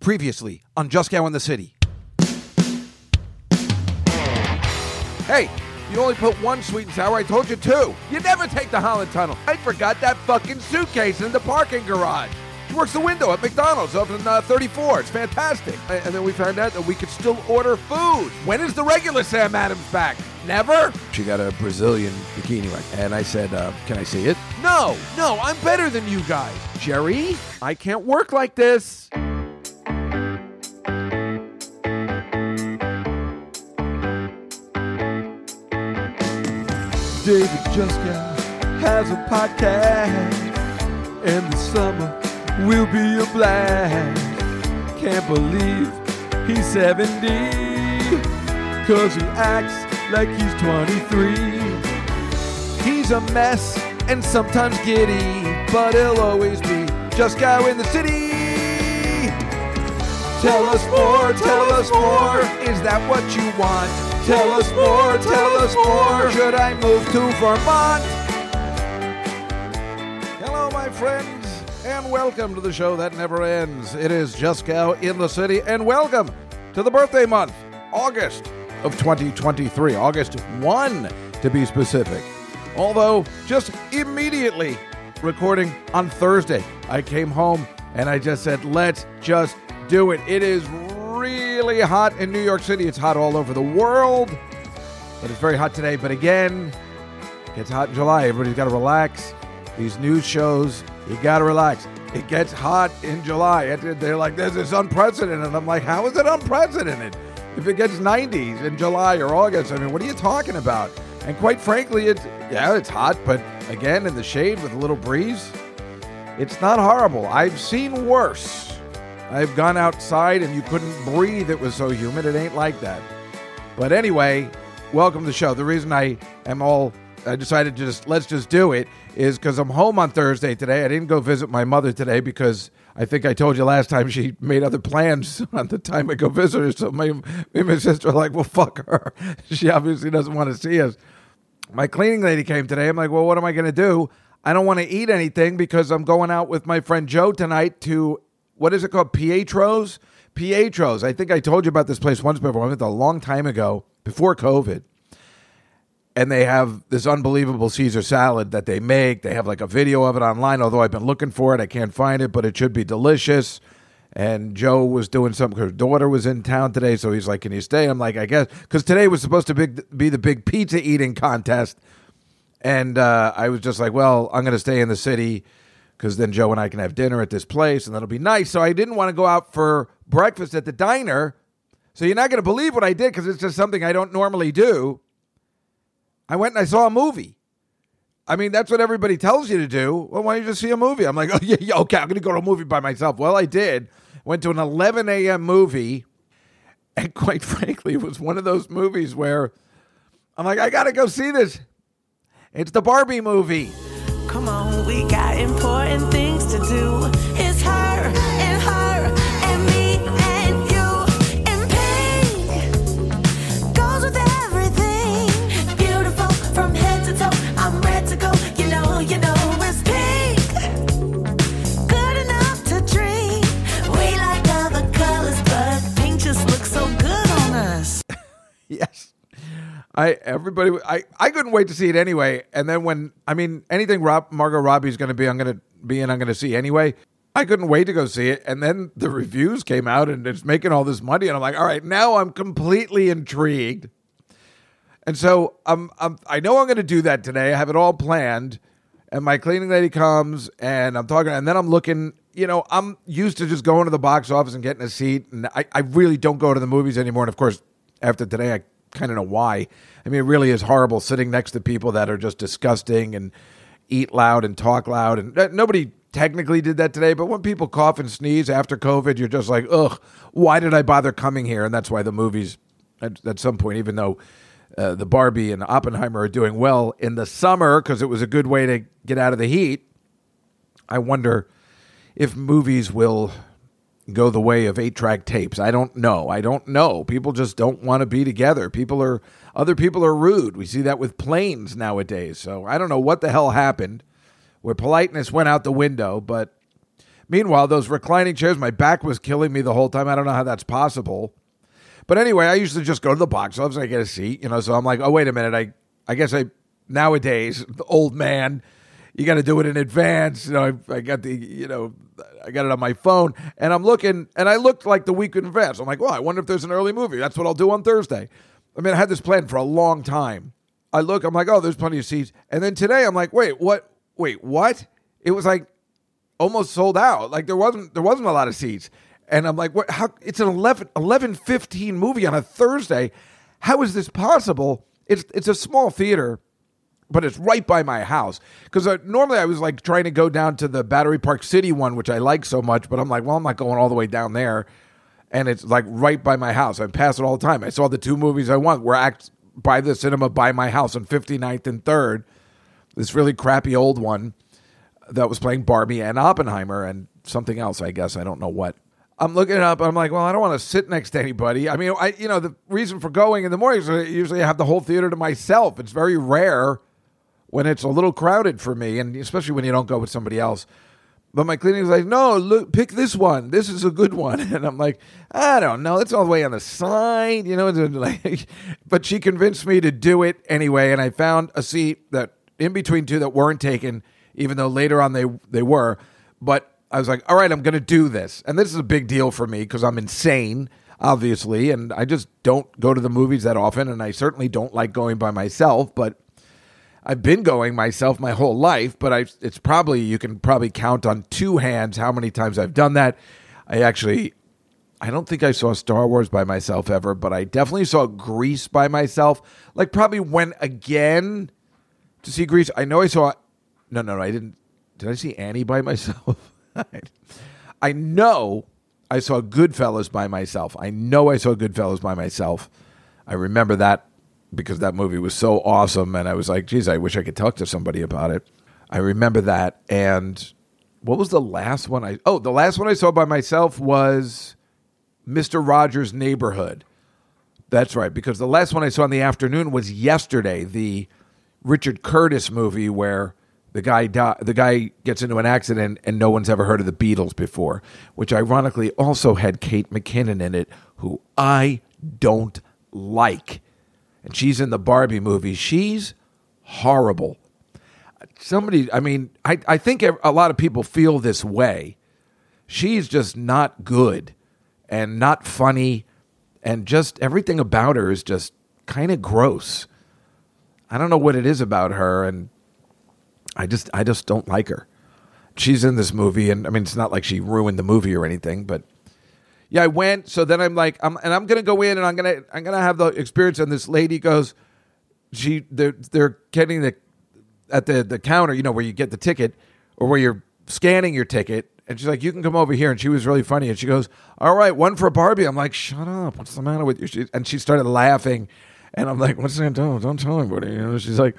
Previously on Juskow in the City. Hey, you only put one sweet and sour. I told you two. You never take the Holland Tunnel. I forgot that fucking suitcase in the parking garage. She works the window at McDonald's up in uh, 34. It's fantastic. And then we found out that we could still order food. When is the regular Sam Adams back? Never? She got a Brazilian bikini right. And I said, uh, Can I see it? No, no, I'm better than you guys. Jerry, I can't work like this. David Juskow has a podcast, and the summer will be a blast. Can't believe he's 70, cause he acts like he's 23. He's a mess and sometimes giddy, but he'll always be Juskow in the city. Tell us more, tell us more. Is that what you want? Tell us more, tell us more. Should I move to Vermont? Hello, my friends, and welcome to the show that never ends. It is Juskow in the City, and welcome to the birthday month, August of 2023. August 1, to be specific. Although, just immediately recording on Thursday, I came home and I just said, let's just do it. It is really hot in New York City. It's hot all over the world, but it's very hot today. But again, it gets hot in July. Everybody's got to relax. These news shows, you got to relax. It gets hot in July. They're like, this is unprecedented. I'm like, how is it unprecedented? If it gets 90s in July or August, I mean, what are you talking about? And quite frankly, it's, yeah, it's hot, but again, in the shade with a little breeze, it's not horrible. I've seen worse. I've gone outside and you couldn't breathe. It was so humid. It ain't like that. But anyway, welcome to the show. The reason I am all I decided to just let's just do it is because I'm home on Thursday today. I didn't go visit my mother today because I think I told you last time she made other plans on the time I go visit her. So my, me and my sister are like, well, fuck her. She obviously doesn't want to see us. My cleaning lady came today. I'm like, well, what am I going to do? I don't want to eat anything because I'm going out with my friend Joe tonight to what is it called? Pietro's? Pietro's. I think I told you about this place once before. I went a long time ago, before COVID. And they have this unbelievable Caesar salad that they make. They have like a video of it online, although I've been looking for it. I can't find it, but it should be delicious. And Joe was doing something. Her daughter was in town today, so he's like, "Can you stay?" I'm like, "I guess," because today was supposed to be the big pizza eating contest, and uh, I was just like, "Well, I'm going to stay in the city because then Joe and I can have dinner at this place, and that'll be nice." So I didn't want to go out for breakfast at the diner. So you're not going to believe what I did because it's just something I don't normally do. I went and I saw a movie. I mean, that's what everybody tells you to do. Well, why don't you just see a movie? I'm like, oh, yeah, yeah, okay, I'm going to go to a movie by myself. Well, I did. Went to an 11 a.m. movie. And quite frankly, it was one of those movies where I'm like, I got to go see this. It's the Barbie movie. Come on, we got important things to do. It's her and her and me and you and pink goes with everything. Beautiful from head to toe. I'm ready to go. You know, you know it's pink. Good enough to dream. We like other colors, but pink just looks so good on us. Yes. I everybody I, I couldn't wait to see it anyway. And then when I mean anything Rob Margot Robbie's going to be I'm going to be in I'm going to see anyway. I couldn't wait to go see it. And then the reviews came out and it's making all this money and I'm like, "All right, now I'm completely intrigued." And so I'm, I'm I know I'm going to do that today. I have it all planned. And my cleaning lady comes and I'm talking and then I'm looking, you know, I'm used to just going to the box office and getting a seat and I, I really don't go to the movies anymore. And of course, after today I kind of know why. I mean, it really is horrible sitting next to people that are just disgusting and eat loud and talk loud. And uh, nobody technically did that today, but when people cough and sneeze after COVID, you're just like, ugh, why did I bother coming here? And that's why the movies, at, at some point, even though uh, the Barbie and Oppenheimer are doing well in the summer because it was a good way to get out of the heat, I wonder if movies will go the way of eight track tapes. I don't know. I don't know. People just don't want to be together. People are other people are rude. We see that with planes nowadays. So I don't know what the hell happened where politeness went out the window, but Meanwhile, those reclining chairs, my back was killing me the whole time. I don't know how that's possible. But anyway, I usually just go to the box office and I get a seat, you know. So I'm like, oh wait a minute, I I guess I nowadays the old man, you got to do it in advance. You know, I, I got the you know I got it on my phone and I'm looking and I looked like the week in advance. I'm like, well, I wonder if there's an early movie. That's what I'll do on Thursday. I mean, I had this plan for a long time. I look, I'm like, oh, there's plenty of seats. And then today, I'm like, wait, what? Wait, what? It was like almost sold out. Like there wasn't there wasn't a lot of seats. And I'm like, what? How? It's an 11, 11 15 movie on a Thursday. How is this possible? It's it's a small theater, but it's right by my house. Because uh, normally I was like trying to go down to the Battery Park City one, which I like so much, but I'm like, well, I'm not going all the way down there. And it's like right by my house. I pass it all the time. I saw the two movies I want were act by the cinema by my house on 59th and 3rd. This really crappy old one that was playing Barbie and Oppenheimer and something else, I guess. I don't know what. I'm looking it up. I'm like, well, I don't want to sit next to anybody. I mean, I you know the reason for going in the morning is I usually have the whole theater to myself. It's very rare when it's a little crowded for me, and especially when you don't go with somebody else. But my clinic was like, no, look, pick this one. This is a good one. And I'm like, I don't know. It's all the way on the side, you know. Like, but she convinced me to do it anyway, and I found a seat that in between two that weren't taken, even though later on they they were. But I was like, all right, I'm going to do this. And this is a big deal for me because I'm insane, obviously, and I just don't go to the movies that often, and I certainly don't like going by myself, but I've been going myself my whole life, but I it's probably you can probably count on two hands how many times I've done that. I actually I don't think I saw Star Wars by myself ever, but I definitely saw Grease by myself. Like probably went again to see Grease. I know I saw No, no, no, I didn't. Did I see Annie by myself? I know I saw Goodfellas by myself. I know I saw Goodfellas by myself. I remember that because that movie was so awesome, and I was like, geez, I wish I could talk to somebody about it. I remember that. And what was the last one I oh, the last one I saw by myself was Mr. Rogers' Neighborhood. That's right, because the last one I saw in the afternoon was yesterday, the Richard Curtis movie where the guy the guy gets into an accident and no one's ever heard of the Beatles before, which ironically also had Kate McKinnon in it, who I don't like. And she's in the Barbie movie. She's horrible. Somebody, I mean, I, I think a lot of people feel this way. She's just not good and not funny, and just everything about her is just kind of gross. I don't know what it is about her, and I just I just don't like her. She's in this movie, and I mean, it's not like she ruined the movie or anything, but yeah, I went. So then I'm like, I'm and I'm gonna go in, and I'm gonna I'm gonna have the experience. And this lady goes, she they're they're getting the at the the counter, you know, where you get the ticket or where you're scanning your ticket. And she's like, "You can come over here." And she was really funny. And she goes, "All right, one for Barbie." I'm like, "Shut up! What's the matter with you?" She, and she started laughing, and I'm like, "What's that? Don't don't tell anybody." You know, she's like,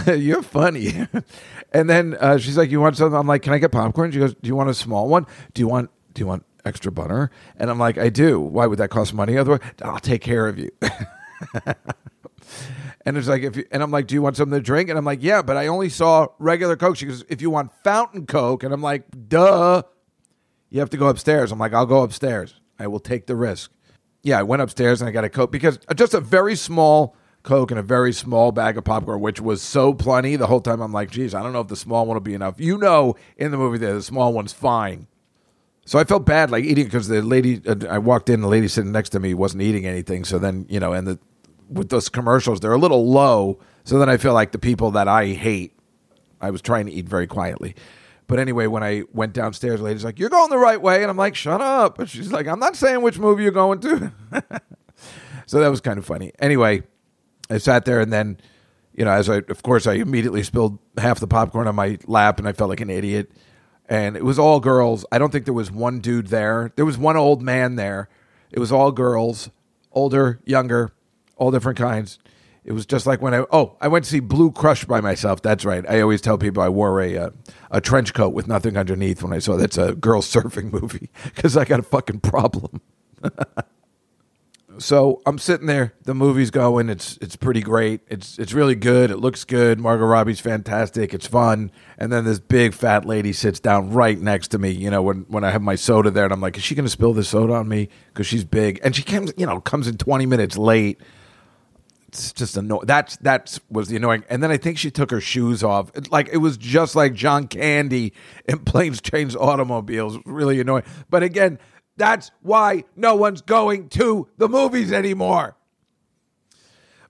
You're funny. and then uh, she's like, "You want something?" I'm like, "Can I get popcorn?" She goes, "Do you want a small one? Do you want Do you want extra butter?" And I'm like, "I do. Why would that cost money? Otherwise, I'll take care of you." and it's like, if you, and I'm like, "Do you want something to drink?" And I'm like, "Yeah, but I only saw regular Coke." She goes, "If you want fountain Coke," and I'm like, "Duh." You have to go upstairs. I'm like, I'll go upstairs. I will take the risk. Yeah, I went upstairs and I got a Coke because just a very small Coke and a very small bag of popcorn, which was so plenty the whole time. I'm like, geez, I don't know if the small one will be enough. You know, in the movie there, the small one's fine. So I felt bad like eating because the lady, uh, I walked in, the lady sitting next to me wasn't eating anything. So then, you know, and the, with those commercials, they're a little low. So then I feel like the people that I hate, I was trying to eat very quietly. But anyway, when I went downstairs, the lady's like, You're going the right way. And I'm like, Shut up. And she's like, I'm not saying which movie you're going to. so that was kind of funny. Anyway, I sat there and then, you know, as I, of course, I immediately spilled half the popcorn on my lap and I felt like an idiot. And it was all girls. I don't think there was one dude there. There was one old man there. It was all girls, older, younger, all different kinds. It was just like when I oh I went to see Blue Crush by myself. That's right. I always tell people I wore a uh, a trench coat with nothing underneath when I saw that's a girl surfing movie because I got a fucking problem. so I'm sitting there. The movie's going. It's it's pretty great. It's it's really good. It looks good. Margot Robbie's fantastic. It's fun. And then this big fat lady sits down right next to me. You know, when when I have my soda there, and I'm like, is she going to spill the soda on me because she's big? And she comes, you know, comes in 20 minutes late. It's just annoying. That's that's was the annoying. And then I think she took her shoes off. It, like it was just like John Candy in Planes, Trains, Automobiles. Really annoying. But again, that's why no one's going to the movies anymore.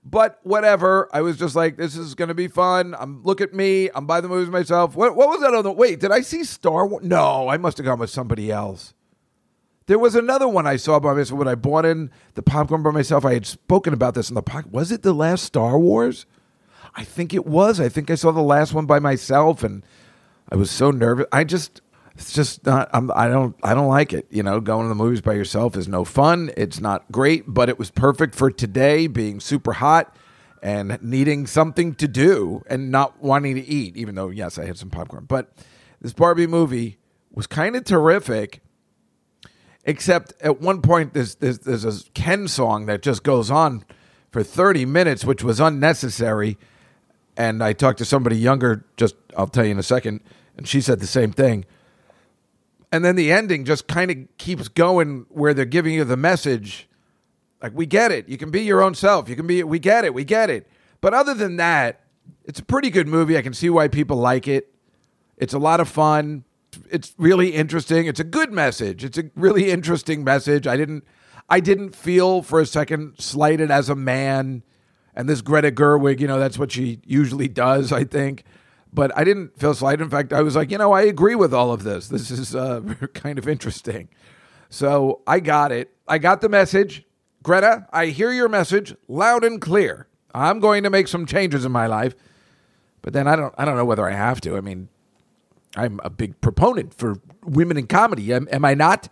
But whatever. I was just like, this is going to be fun. I'm look at me. I'm by the movies myself. What what was that other? Wait, did I see Star Wars? No, I must have gone with somebody else. There was another one I saw by myself when I bought in the popcorn by myself. I had spoken about this in the podcast. Was it the last Star Wars? I think it was. I think I saw the last one by myself, and I was so nervous. I just, it's just not. I'm, I don't. I don't like it. You know, going to the movies by yourself is no fun. It's not great, but it was perfect for today, being super hot and needing something to do and not wanting to eat. Even though, yes, I had some popcorn, but this Barbie movie was kind of terrific except at one point there's, there's there's a Ken song that just goes on for 30 minutes, which was unnecessary. And I talked to somebody younger, just I'll tell you in a second, and she said the same thing. And then the ending just kind of keeps going where they're giving you the message like we get it. You can be your own self. You can be we get it. We get it. But other than that, it's a pretty good movie. I can see why people like it. It's a lot of fun it's really interesting. It's a good message. It's a really interesting message. I didn't I didn't feel for a second slighted as a man. And this Greta Gerwig, you know, that's what she usually does, I think. But I didn't feel slighted. In fact, I was like, you know, I agree with all of this. This is uh, kind of interesting. So I got it. I got the message. Greta, I hear your message loud and clear. I'm going to make some changes in my life. But then I don't I don't know whether I have to. I mean, I'm a big proponent for women in comedy. Am, am I not?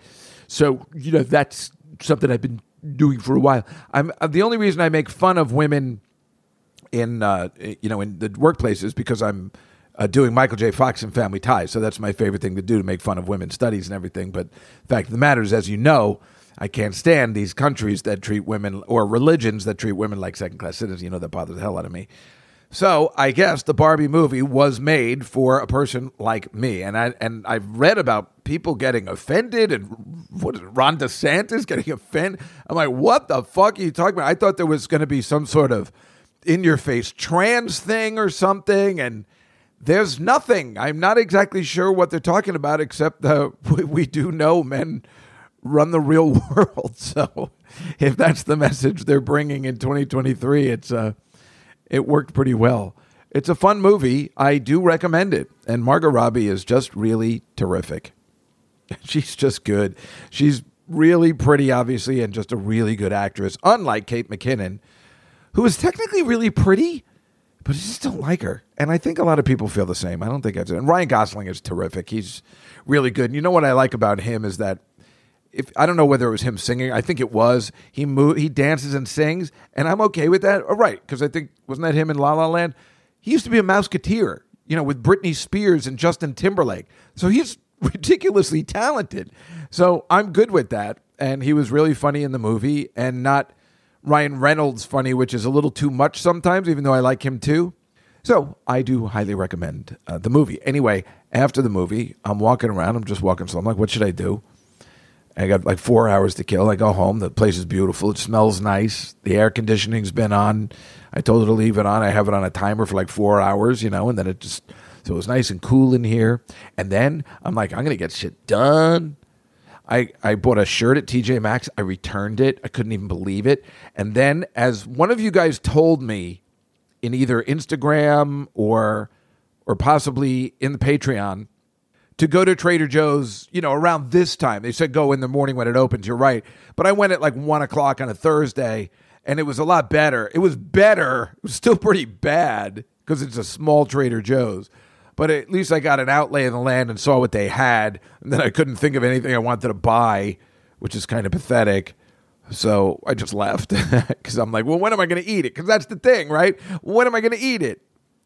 So you know that's something I've been doing for a while. I'm uh, the only reason I make fun of women in uh, you know in the workplace is because I'm uh, doing Michael J. Fox and Family Ties. So that's my favorite thing to do to make fun of women's studies and everything. But the fact of the matter is, as you know, I can't stand these countries that treat women or religions that treat women like second class citizens. You know that bothers the hell out of me. So I guess the Barbie movie was made for a person like me, and I and I've read about people getting offended, and what is it, Ron DeSantis getting offended. I'm like, what the fuck are you talking about? I thought there was going to be some sort of in your face trans thing or something, and there's nothing. I'm not exactly sure what they're talking about, except that we, we do know men run the real world. So if that's the message they're bringing in 2023, it's uh it worked pretty well. It's a fun movie. I do recommend it. And Margot Robbie is just really terrific. She's just good. She's really pretty, obviously, and just a really good actress, unlike Kate McKinnon, who is technically really pretty, but I just don't like her. And I think a lot of people feel the same. I don't think that's it. And Ryan Gosling is terrific. He's really good. And you know what I like about him is that if I don't know whether it was him singing, I think it was. He move, he dances and sings, and I'm okay with that. All right, because I think wasn't that him in La La Land? He used to be a Mouseketeer, you know, with Britney Spears and Justin Timberlake. So he's ridiculously talented. So I'm good with that. And he was really funny in the movie, and not Ryan Reynolds funny, which is a little too much sometimes, even though I like him too. So I do highly recommend uh, the movie. Anyway, after the movie, I'm walking around. I'm just walking, so I'm like, what should I do? I got like four hours to kill. I go home. The place is beautiful. It smells nice. The air conditioning's been on. I told her to leave it on. I have it on a timer for like four hours, you know, and then it just, so it was nice and cool in here. And then I'm like, I'm going to get shit done. I, I bought a shirt at TJ Maxx. I returned it. I couldn't even believe it. And then, as one of you guys told me in either Instagram or, or possibly in the Patreon, to go to Trader Joe's, you know, around this time. They said go in the morning when it opens. You're right. But I went at like one o'clock on a Thursday and it was a lot better. It was better. It was still pretty bad because it's a small Trader Joe's. But at least I got an outlay in the land and saw what they had. And then I couldn't think of anything I wanted to buy, which is kind of pathetic. So I just left because I'm like, well, when am I going to eat it? Because that's the thing, right? When am I going to eat it?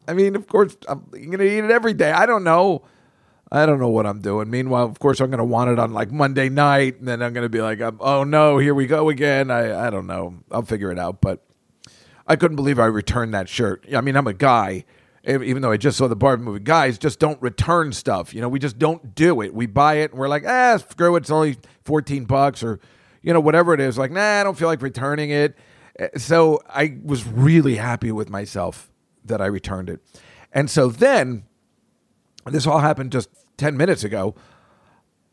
I mean, of course, I'm going to eat it every day. I don't know. I don't know what I'm doing. Meanwhile, of course, I'm going to want it on like Monday night, and then I'm going to be like, um, oh no, here we go again. I, I don't know. I'll figure it out. But I couldn't believe I returned that shirt. I mean, I'm a guy, even though I just saw the Barbie movie. Guys just don't return stuff. You know, we just don't do it. We buy it, and we're like, ah, screw it. It's only 14 bucks or, you know, whatever it is. Like, nah, I don't feel like returning it. Eh, So I was really happy with myself that I returned it. And so then this all happened just 10 minutes ago.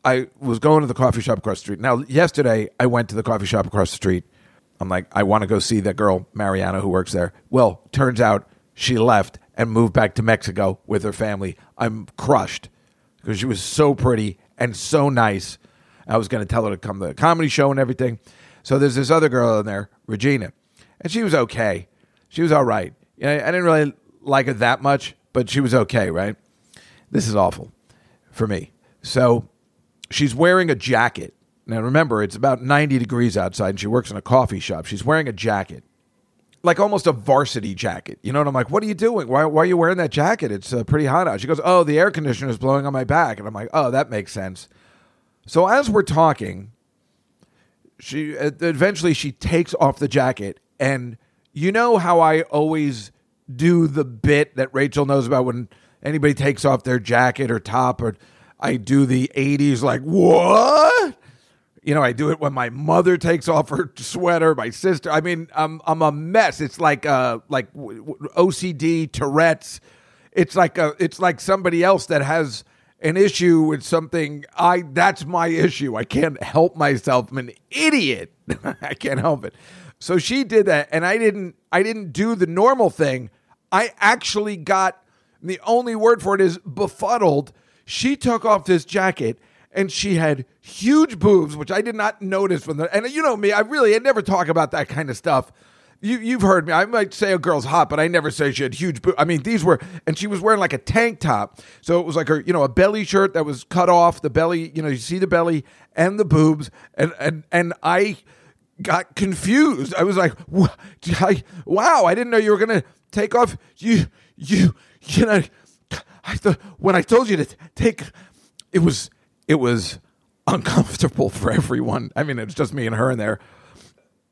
I was going to the coffee shop across the street. Now, yesterday, I went to the coffee shop across the street. I'm like, I want to go see that girl, Mariana, who works there. Well, turns out she left and moved back to Mexico with her family. I'm crushed because she was so pretty and so nice. I was going to tell her to come to the comedy show and everything. So there's this other girl in there, Regina, and she was okay. She was all right. You know, I didn't really like her that much, but she was okay, right? This is awful for me. So she's wearing a jacket. Now remember, it's about 90 degrees outside and she works in a coffee shop. She's wearing a jacket. Like almost a varsity jacket. You know what I'm like? What are you doing? Why, why are you wearing that jacket? It's uh, pretty hot out. She goes, Oh, the air conditioner is blowing on my back. And I'm like, Oh, that makes sense. So as we're talking, she uh, eventually she takes off the jacket and you know how I always do the bit that Rachel knows about when anybody takes off their jacket or top or I do the 80s like what? You know, I do it when my mother takes off her sweater, my sister. I mean, I'm I'm a mess. It's like uh like OCD, Tourette's. It's like a it's like somebody else that has an issue with something. I that's my issue. I can't help myself. I'm an idiot. I can't help it. So she did that, and I didn't. I didn't do the normal thing. I actually got the only word for it is befuddled. She took off this jacket and she had huge boobs, which I did not notice from the. And you know me, I really, I never talk about that kind of stuff. You, you've heard me. I might say a girl's hot, but I never say she had huge boobs. I mean, these were, and she was wearing like a tank top, so it was like her, you know, a belly shirt that was cut off. The belly, you know, you see the belly and the boobs, and and and I got confused. I was like, I- "Wow, I didn't know you were gonna take off you you you know." I thought when I told you to take, it was it was uncomfortable for everyone. I mean, it's just me and her in there.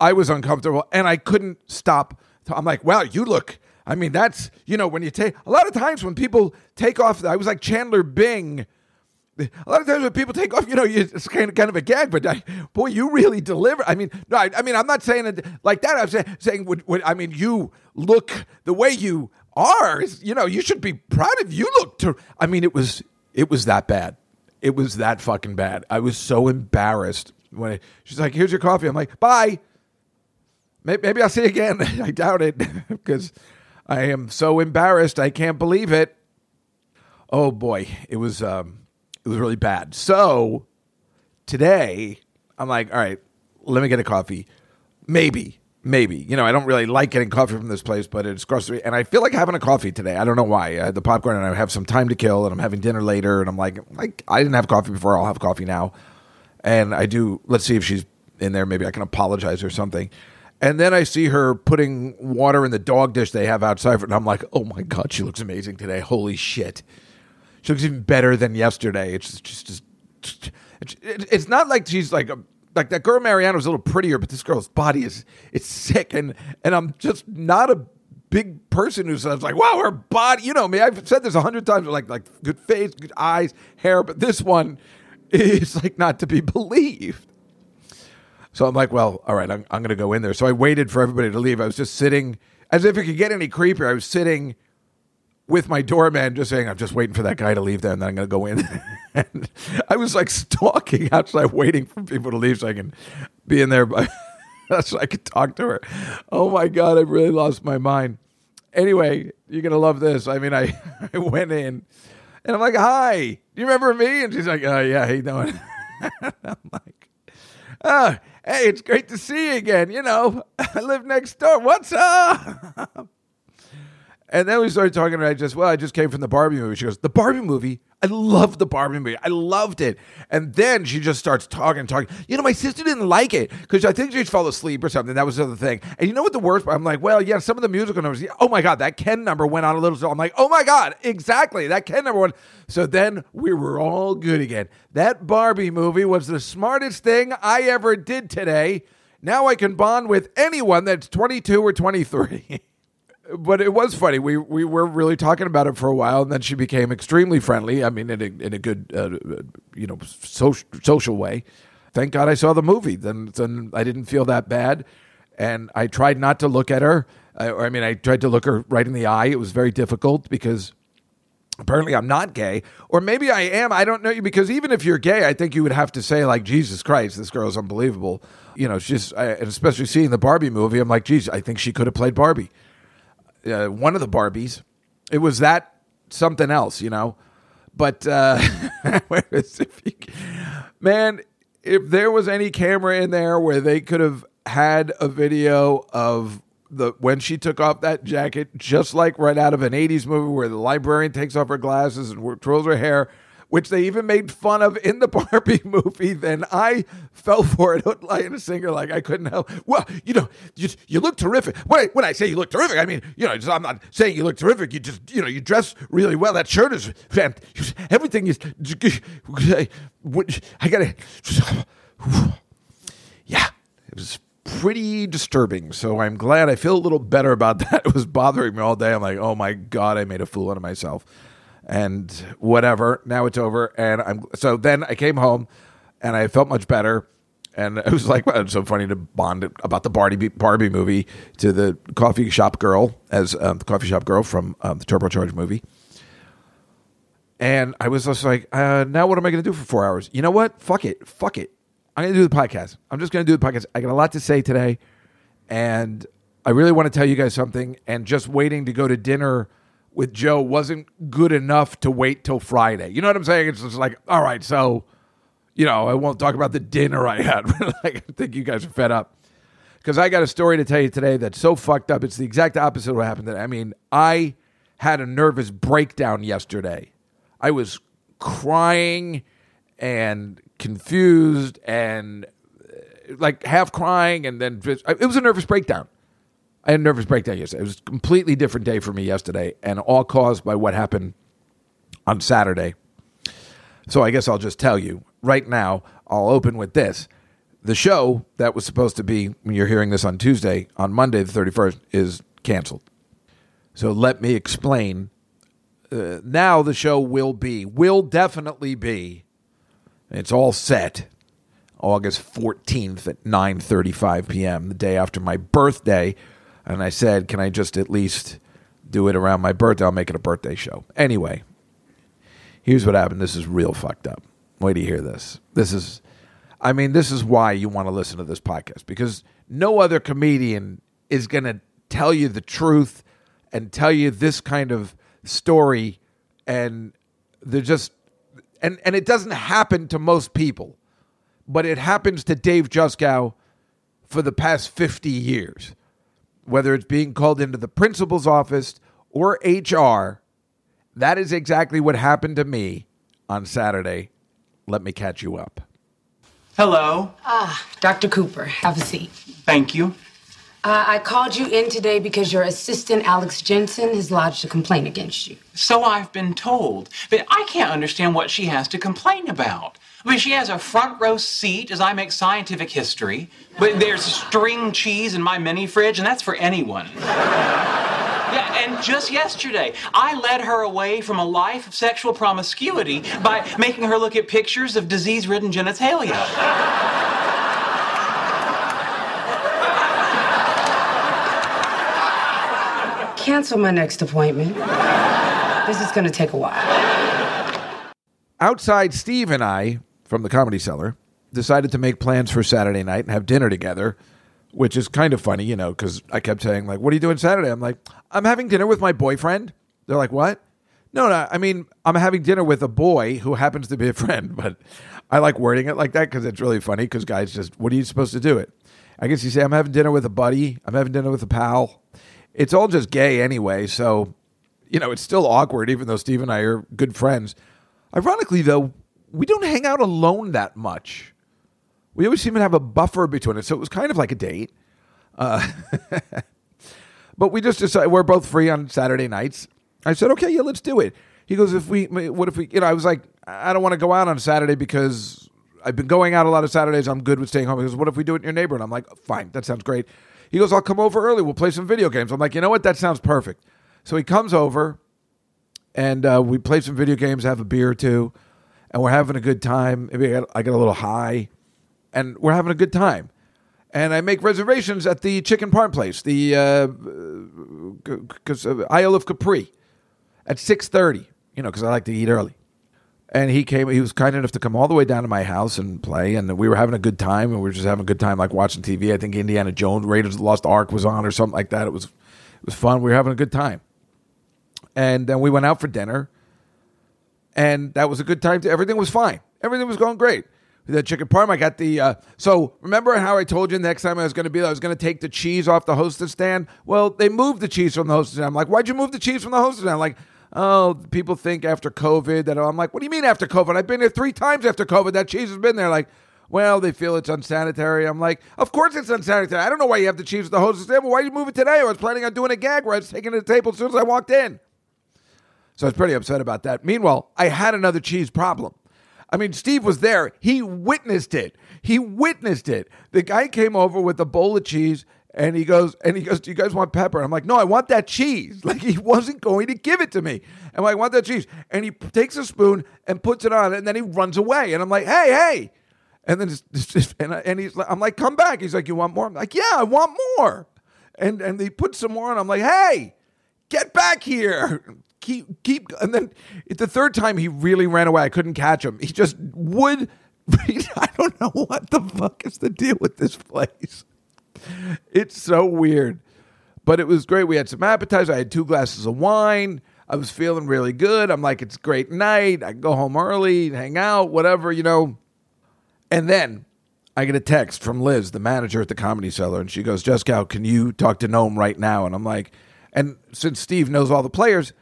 I was uncomfortable, and I couldn't stop. I'm like, "Wow, you look." I mean, that's you know when you take a lot of times when people take off. I was like Chandler Bing. A lot of times when people take off, you know, it's kind of kind of a gag. But I, boy, you really deliver. I mean, no, I, I mean, I'm not saying it like that. I'm saying, saying, would, would, I mean, you look the way you are. You know, you should be proud of. You look. To, I mean, it was it was that bad. It was that fucking bad. I was so embarrassed when I, she's like, "Here's your coffee." I'm like, "Bye." May- Maybe I'll see you again. I doubt it because I am so embarrassed. I can't believe it. Oh boy, it was um, it was really bad. So today, I'm like, all right, let me get a coffee. Maybe, maybe. You know, I don't really like getting coffee from this place, but it's grocery, and I feel like having a coffee today. I don't know why. I had the popcorn, and I have some time to kill, and I'm having dinner later, and I'm like, like I didn't have coffee before. I'll have coffee now, and I do. Let's see if she's in there. Maybe I can apologize or something. And then I see her putting water in the dog dish they have outside, and I'm like, oh my god, she looks amazing today. Holy shit. She looks even better than yesterday. It's just, just, just it's, it's not like she's like a, like that girl Mariana was a little prettier, but this girl's body is it's sick, and and I'm just not a big person who says like, wow, her body. You know me. I've said this a hundred times. Like like good face, good eyes, hair, but this one is like not to be believed. So I'm like, well, all right, I'm, I'm going to go in there. So I waited for everybody to leave. I was just sitting, as if it could get any creepier. I was sitting with my doorman, just saying, I'm just waiting for that guy to leave there, and then I'm going to go in. and I was like stalking outside, waiting for people to leave so I can be in there, by, so I could talk to her. Oh my God, I really lost my mind. Anyway, you're going to love this. I mean, I, I went in, and I'm like, hi, do you remember me? And she's like, oh, yeah, how you doing? I'm like, oh, hey, it's great to see you again. You know, I live next door. What's up? And then we started talking, and I just, well, I just came from the Barbie movie. She goes, the Barbie movie? I loved the Barbie movie. I loved it. And then she just starts talking, talking. You know, my sister didn't like it because I think she fell asleep or something. That was the other thing. And you know what the worst? I'm like, well, yeah, some of the musical numbers. Oh my God, that Ken number went on a little. I'm like, oh my God, exactly. That Ken number one. So then we were all good again. That Barbie movie was the smartest thing I ever did today. Now I can bond with anyone that's 22 or 23. but it was funny. We we were really talking about it for a while, and then she became extremely friendly. I mean, in a, in a good, uh, you know, social social way. Thank God I saw the movie. Then then I didn't feel that bad, and I tried not to look at her. I, I mean, I tried to look her right in the eye. It was very difficult because apparently I'm not gay, or maybe I am. I don't know you because even if you're gay, I think you would have to say like, Jesus Christ, this girl is unbelievable. You know, she's I, and especially seeing the Barbie movie, I'm like, geez, I think she could have played Barbie uh, one of the Barbies. It was that something else, you know. But uh, man, if there was any camera in there where they could have had a video of the when she took off that jacket, just like right out of an '80s movie where the librarian takes off her glasses and twirls her hair which they even made fun of in the Barbie movie, then I fell for it. A singer, like I couldn't help. Well, you know, you, you look terrific. When I, when I say you look terrific, I mean, you know, just, I'm not saying you look terrific. You just, you know, you dress really well. That shirt is fantastic. Everything is. I gotta. Yeah, it was pretty disturbing. So I'm glad I feel a little better about that. It was bothering me all day. I'm like, oh my god, I made a fool out of myself and whatever. Now it's over, and I'm so then I came home, and I felt much better. And it was like, well, it's so funny to bond about the Barbie Barbie movie to the coffee shop girl as um, the coffee shop girl from um, the Turbocharged movie. And I was just like, uh, now what am I going to do for four hours? You know what? Fuck it. Fuck it. I'm going to do the podcast. I'm just going to do the podcast. I got a lot to say today. And I really want to tell you guys something. And just waiting to go to dinner with Joe wasn't good enough to wait till Friday. You know what I'm saying? It's just like, all right, so, you know, I won't talk about the dinner I had. like, I think you guys are fed up. Because I got a story to tell you today that's so fucked up. It's the exact opposite of what happened today. I mean, I had a nervous breakdown yesterday. I was crying and confused and uh, like half crying and then it was a nervous breakdown. I had a nervous breakdown yesterday. It was a completely different day for me yesterday, and all caused by what happened on Saturday. So I guess I'll just tell you right now. I'll open with this. The show that was supposed to be, when you're hearing this on Tuesday, on Monday the 31st, is canceled. So let me explain. Uh, now the show will be, will definitely be, it's all set, August 14th at 9.35 p.m., the day after my birthday, and I said, "Can I just at least do it around my birthday? I'll make it a birthday show." Anyway, here's what happened. This is real fucked up. Wait to hear this. This is, I mean, this is why you want to listen to this podcast because no other comedian is going to tell you the truth and tell you this kind of story, and they're just, and and it doesn't happen to most people, but it happens to Dave Juskow for the past fifty years whether it's being called into the principal's office or HR, that is exactly what happened to me on Saturday. Let me catch you up. Hello. Ah, Dr. Cooper, have a seat. Thank you. Uh, I called you in today because your assistant, Alex Jensen, has lodged a complaint against you. So I've been told. But I can't understand what she has to complain about. I mean, she has a front row seat as I make scientific history, but there's string cheese in my mini fridge, and that's for anyone. Yeah, and just yesterday, I led her away from a life of sexual promiscuity by making her look at pictures of disease ridden genitalia. Cancel my next appointment. This is going to take a while. Outside, Steve and I from the Comedy Cellar decided to make plans for Saturday night and have dinner together, which is kind of funny, you know, because I kept saying, like, what are you doing Saturday? I'm like, I'm having dinner with my boyfriend. They're like, what? No, no, I mean, I'm having dinner with a boy who happens to be a friend, but I like wording it like that because it's really funny because guys just, what are you supposed to do it? I guess you say, I'm having dinner with a buddy, I'm having dinner with a pal it's all just gay anyway. So you know, it's still awkward, even though Steve and I are good friends. Ironically, though, we don't hang out alone that much. We always seem to have a buffer between us, so it was kind of like a date. Uh, but we just decided we're both free on Saturday nights. I said, okay, yeah, let's do it. He goes, if we, what if we, you know, I was like, I don't want to go out on Saturday because I've been going out a lot of Saturdays. I'm good with staying home. He goes, what if we do it in your neighborhood? And I'm like, fine, that sounds great. He goes, I'll come over early. We'll play some video games. I'm like, you know what? That sounds perfect. So he comes over and uh, we play some video games, have a beer or two, and we're having a good time. Maybe I get, I a little high, and we're having a good time. And I make reservations at the chicken parm place, the uh, cause, uh, Isle of Capri, at six thirty. You know, because I like to eat early. And he came. He was kind enough to come all the way down to my house and play. And we were having a good time. And we were just having a good time, like watching TV. I think Indiana Jones, Raiders of the Lost Ark was on, or something like that. It was, it was fun. We were having a good time. And then we went out for dinner, and that was a good time. To, everything was fine. Everything was going great. The chicken parm, I got the. Uh, so remember how I told you next time I was going to be, I was going to take the cheese off the hostess stand. Well, they moved the cheese from the hostess stand. I'm like, why'd you move the cheese from the hostess stand? I'm like, oh, people think after COVID that I'm like, what do you mean after COVID? I've been there three times after COVID. That cheese has been there. Like, well, they feel it's unsanitary. I'm like, of course it's unsanitary. I don't know why you have the cheese at the hostess stand. Why did you move it today? I was planning on doing a gag where I was taking it to the table as soon as I walked in. So I was pretty upset about that. Meanwhile, I had another cheese problem. I mean, Steve was there. He witnessed it. He witnessed it. The guy came over with a bowl of cheese and he goes, and he goes, Do you guys want pepper? I'm like, No, I want that cheese. Like he wasn't going to give it to me. I'm like, I want that cheese. And he takes a spoon and puts it on, and then he runs away. And I'm like, Hey, hey. And then it's, just, and, I, and he's like, I'm like, come back. He's like, you want more? I'm like, yeah, I want more. And and he puts some more on. I'm like, hey, get back here. Keep keep. And then the third time he really ran away. I couldn't catch him. He just would. I don't know what the fuck is the deal with this place. It's so weird, but it was great. We had some appetizers. I had two glasses of wine. I was feeling really good. I'm like, it's a great night. I can go home early, hang out, whatever, you know. And then I get a text from Liz, the manager at the Comedy Cellar, and she goes, Juskow, can you talk to Noam right now? And I'm like, and since Steve knows all the players,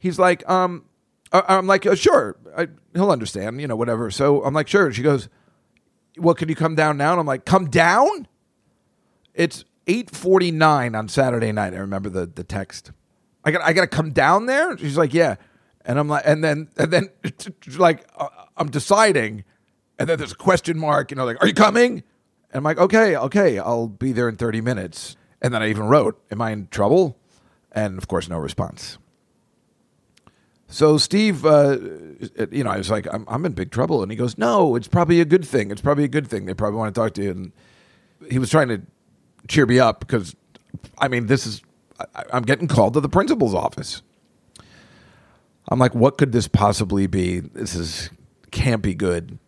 he's like, um, I'm like, uh, sure, I, he'll understand, you know, whatever. So I'm like, sure. She goes, well, can you come down now? And I'm like, come down? It's 8:49 on Saturday night. I remember the the text. I got I got to come down there. She's like, yeah, and I'm like, and then and then like uh, I'm deciding, and then there's a question mark. You know, like, are you coming? And I'm like, okay, okay, I'll be there in 30 minutes. And then I even wrote, am I in trouble? And of course, no response. So Steve, uh, you know, I was like, I'm, I'm in big trouble, and he goes, No, it's probably a good thing. It's probably a good thing. They probably want to talk to you. And he was trying to cheer me up because, I mean, this is, I, I'm getting called to the principal's office. I'm like, what could this possibly be? This is can't be good.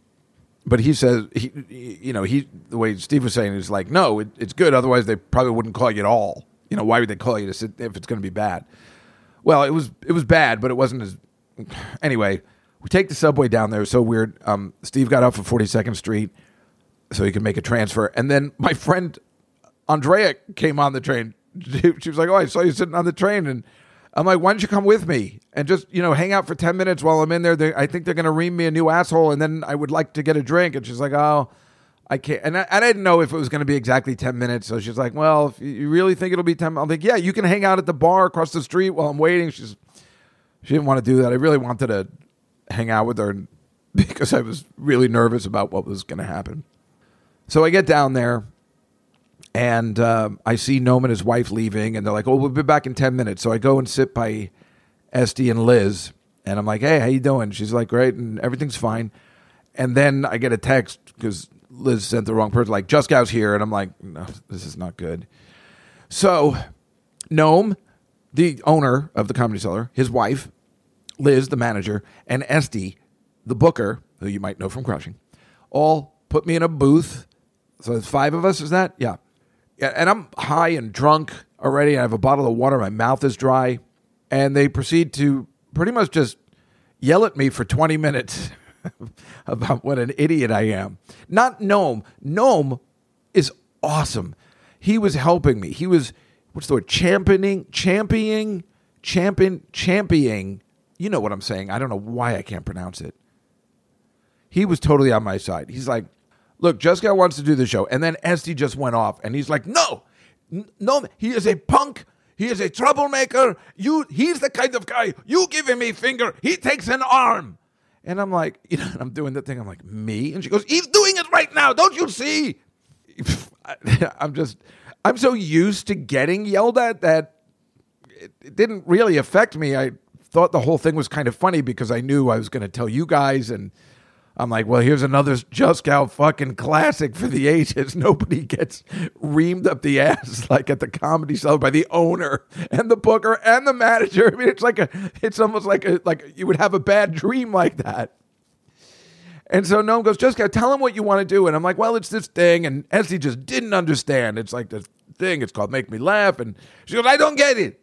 But he says, he, you know, he the way Steve was saying is like, no, it, it's good. Otherwise, they probably wouldn't call you at all. You know, why would they call you to sit if it's going to be bad? Well, it was it was bad, but it wasn't as. Anyway, we take the subway down there. It was so weird. Um, Steve got off at Forty Second Street so he could make a transfer, and then my friend Andrea came on the train. She was like, "Oh, I saw you sitting on the train," and I'm like, "Why don't you come with me and just you know hang out for ten minutes while I'm in there? They, I think they're going to ream me a new asshole, and then I would like to get a drink." And she's like, "Oh." I can't, and I, I didn't know if it was going to be exactly ten minutes. So she's like, "Well, if you really think it'll be 10 I'm like, "Yeah, you can hang out at the bar across the street while I'm waiting." She's, she didn't want to do that. I really wanted to hang out with her because I was really nervous about what was going to happen. So I get down there, and um, I see Noam and his wife leaving, and they're like, "Oh, we'll be back in ten minutes." So I go and sit by Estee and Liz, and I'm like, "Hey, how you doing?" She's like, "Great," and everything's fine. And then I get a text because Liz sent the wrong person, like, "Juskow's here," and I'm like, "No, this is not good." So Noam, the owner of the Comedy Cellar, his wife, Liz, the manager, and Estee, the booker, who you might know from Crushing, all put me in a booth. So five of us, is that? Yeah. yeah. And I'm high and drunk already. I have a bottle of water. My mouth is dry. And they proceed to pretty much just yell at me for 20 minutes about what an idiot I am. Not Noam. Noam is awesome. He was helping me. He was, what's the word, championing, championing, champion championing. You know what I'm saying? I don't know why I can't pronounce it. He was totally on my side. He's like, "Look, Juskow wants to do the show," and then Estee just went off, and he's like, "No, no, he is a punk." He is a troublemaker. You, he's the kind of guy. You give him a finger, he takes an arm. And I'm like, you know, I'm doing the thing. I'm like, me? And she goes, he's doing it right now. Don't you see? I'm just, I'm so used to getting yelled at that it, it didn't really affect me. I thought the whole thing was kind of funny because I knew I was going to tell you guys. And I'm like, well, here's another Juskow fucking classic for the ages. Nobody gets reamed up the ass like at the comedy show by the owner and the booker and the manager. I mean, it's like a, it's almost like a, like you would have a bad dream like that. And so Noam goes, just Juskow, tell him what you want to do. And I'm like, well, it's this thing. And Estee just didn't understand. It's like this thing. It's called Make Me Laugh. And she goes, I don't get it.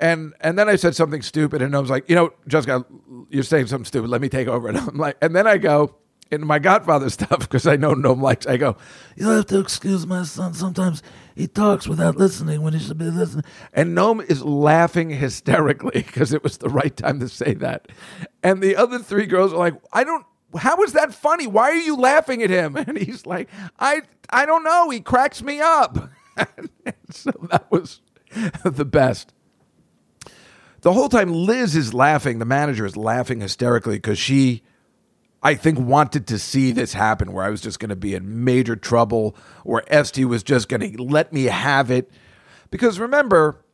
And and then I said something stupid, and I was like, you know, Jessica, you're saying something stupid. Let me take over. And I'm like, and then I go in my Godfather stuff because I know Noam likes. I go, You'll have to excuse my son. Sometimes he talks without listening when he should be listening. and Noam is laughing hysterically because it was the right time to say that. And the other three girls are like, I don't. How is that funny? Why are you laughing at him? And he's like, I I don't know. He cracks me up. so that was the best. The whole time, Liz is laughing. The manager is laughing hysterically because she, I think, wanted to see this happen where I was just going to be in major trouble, or Estee was just going to let me have it. Because remember,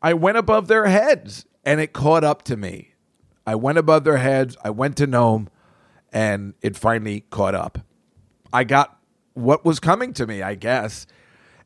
I went above their heads and it caught up to me. I went above their heads. I went to Noam and it finally caught up. I got what was coming to me, I guess.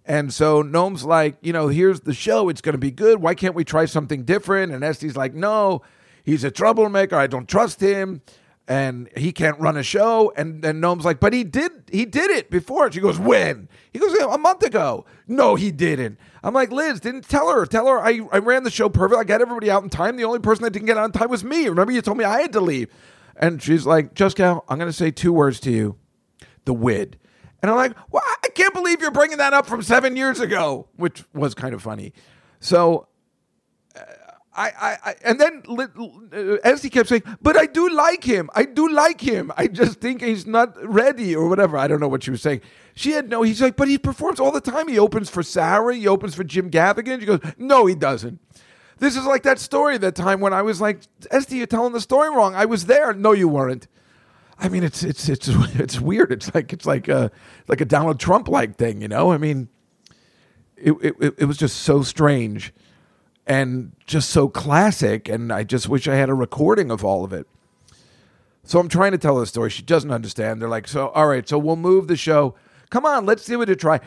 And so Noam's like, you know, here's the show. It's going to be good. Why can't we try something different? And Estee's like, no, he's a troublemaker. I don't trust him. And he can't run a show. And then Noam's like, but he did, he did it before. She goes, when? He goes, a month ago. No, he didn't. I'm like, Liz, didn't tell her. Tell her I, I ran the show perfect. I got everybody out in time. The only person that didn't get out in time was me. Remember, you told me I had to leave. And she's like, Cal, I'm going to say two words to you the WID. And I'm like, well, I can't believe you're bringing that up from seven years ago, which was kind of funny. So, uh, I, I, I, and then uh, he kept saying, but I do like him. I do like him. I just think he's not ready or whatever. I don't know what she was saying. She had no, he's like, but he performs all the time. He opens for Sarah, he opens for Jim Gaffigan. She goes, no, he doesn't. This is like that story that time when I was like, Estee, you're telling the story wrong. I was there. No, you weren't. I mean, it's it's it's it's weird. It's like it's like a like a Donald Trump like thing, you know. I mean, it, it it was just so strange and just so classic, and I just wish I had a recording of all of it. So I'm trying to tell the story. She doesn't understand. They're like, so all right, so we'll move the show. Come on, let's give it a try.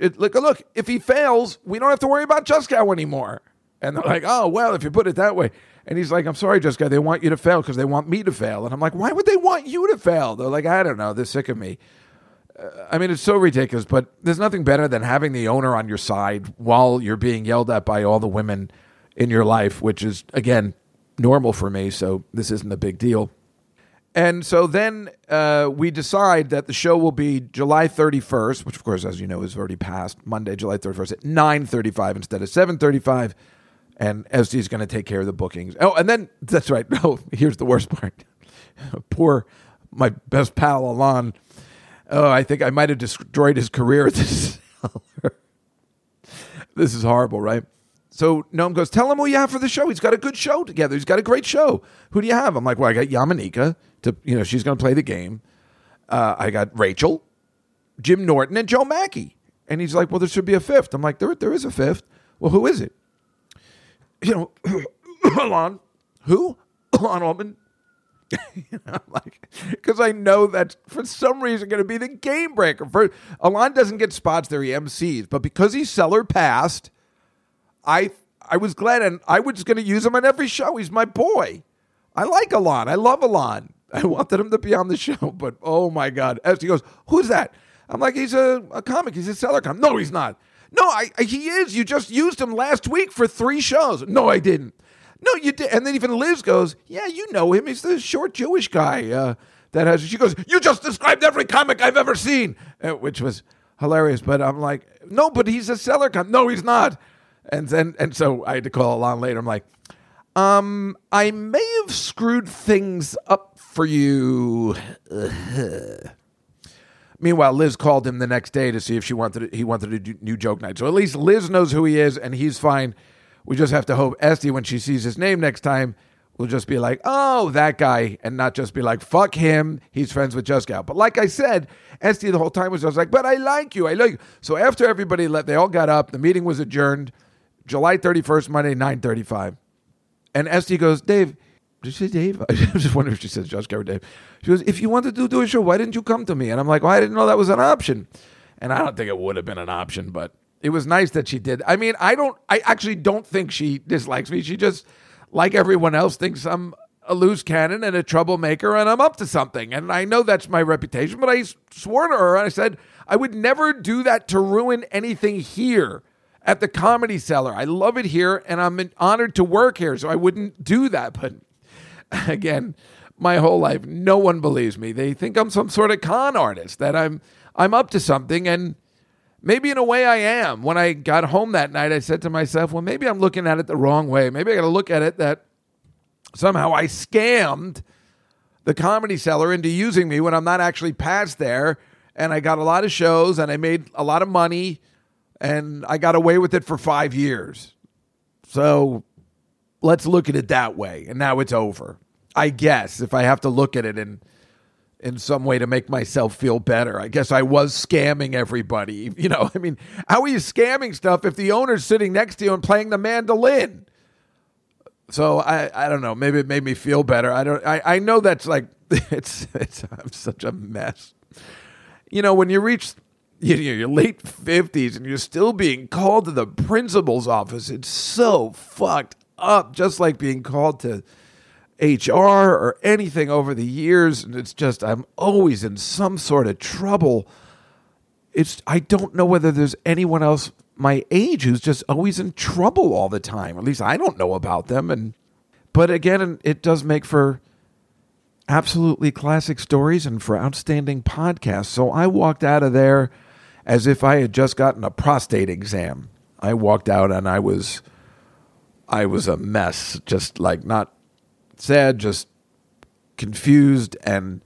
Look, look. If he fails, we don't have to worry about Juskow anymore. And they're like, oh well, if you put it that way. And he's like, I'm sorry, Guy, they want you to fail because they want me to fail. And I'm like, why would they want you to fail? They're like, I don't know. They're sick of me. Uh, I mean, it's so ridiculous, but there's nothing better than having the owner on your side while you're being yelled at by all the women in your life, which is, again, normal for me. So this isn't a big deal. And so then uh, we decide that the show will be July 31st, which of course, as you know, is already passed. Monday, July 31st at 9:35 instead of 7:35 and Estee is going to take care of the bookings. Oh, and then that's right. Oh, here's the worst part. Poor my best pal Alon. Oh, I think I might have destroyed his career this. this is horrible, right? So Noam goes, tell him who you have for the show. He's got a good show together. He's got a great show. Who do you have? I'm like, well, I got Yamaneika to, you know, she's going to play the game. Uh, I got Rachel, Jim Norton, and Joe Machi. And he's like, well, there should be a fifth. I'm like, there, there is a fifth. Well, who is it? You know, Alon, who? Alon Allman. I'm like, because I know that's for some reason going to be the game breaker. For Alon doesn't get spots there; he MCs, but because he's cellar passed, I I was glad, and I was going to use him on every show. He's my boy. I like Alon. I love Alon. I wanted him to be on the show, but oh my god! As he goes, who's that? I'm like, he's a, a comic. He's a cellar comic. No, he's not. No, I, I, he is. You just used him last week for three shows. No, I didn't. No, you did. And then even Liz goes, yeah, you know him. He's the short Jewish guy uh, that has. She goes, you just described every comic I've ever seen, uh, which was hilarious. But I'm like, no, but he's a cellar comic. No, he's not. And then and so I had to call Alon later. I'm like, um, I may have screwed things up for you. Meanwhile, Liz called him the next day to see if she wanted he wanted a new joke night. So at least Liz knows who he is and he's fine. We just have to hope Estee, when she sees his name next time, will just be like, "Oh, that guy," and not just be like, "Fuck him." He's friends with Juskow. But like I said, Estee the whole time was just like, "But I like you. I like you." So after everybody left, they all got up. The meeting was adjourned. July thirty first, Monday, nine thirty five. And Estee goes, Dave, did she say Dave? I just wondering if she says Josh or Dave. She goes, if you wanted to do a show, why didn't you come to me? And I'm like, well, I didn't know that was an option. And I don't think it would have been an option, but it was nice that she did. I mean, I don't, I actually don't think she dislikes me. She just, like everyone else, thinks I'm a loose cannon and a troublemaker and I'm up to something. And I know that's my reputation, but I swore to her and I said, I would never do that to ruin anything here at the Comedy Cellar. I love it here and I'm honored to work here, so I wouldn't do that. But again, my whole life, no one believes me. They think I'm some sort of con artist, that I'm I'm up to something and maybe in a way I am. When I got home that night, I said to myself, well, maybe I'm looking at it the wrong way. Maybe I got to look at it that somehow I scammed the comedy cellar into using me when I'm not actually past there. And I got a lot of shows and I made a lot of money and I got away with it for five years. So let's look at it that way. And now it's over. I guess if I have to look at it in in some way to make myself feel better. I guess I was scamming everybody. You know, I mean, how are you scamming stuff if the owner's sitting next to you and playing the mandolin? So I, I don't know. Maybe it made me feel better. I don't. I, I know that's like it's it's. I'm such a mess. You know, when you reach you know, your late fifties and you're still being called to the principal's office, it's so fucked up. Just like being called to HR or anything over the years, and it's just I'm always in some sort of trouble. It's I don't know whether there's anyone else my age who's just always in trouble all the time. At least I don't know about them. And but again, it does make for absolutely classic stories and for outstanding podcasts. So I walked out of there as if I had just gotten a prostate exam. I walked out and I was I was a mess, just like not sad, just confused and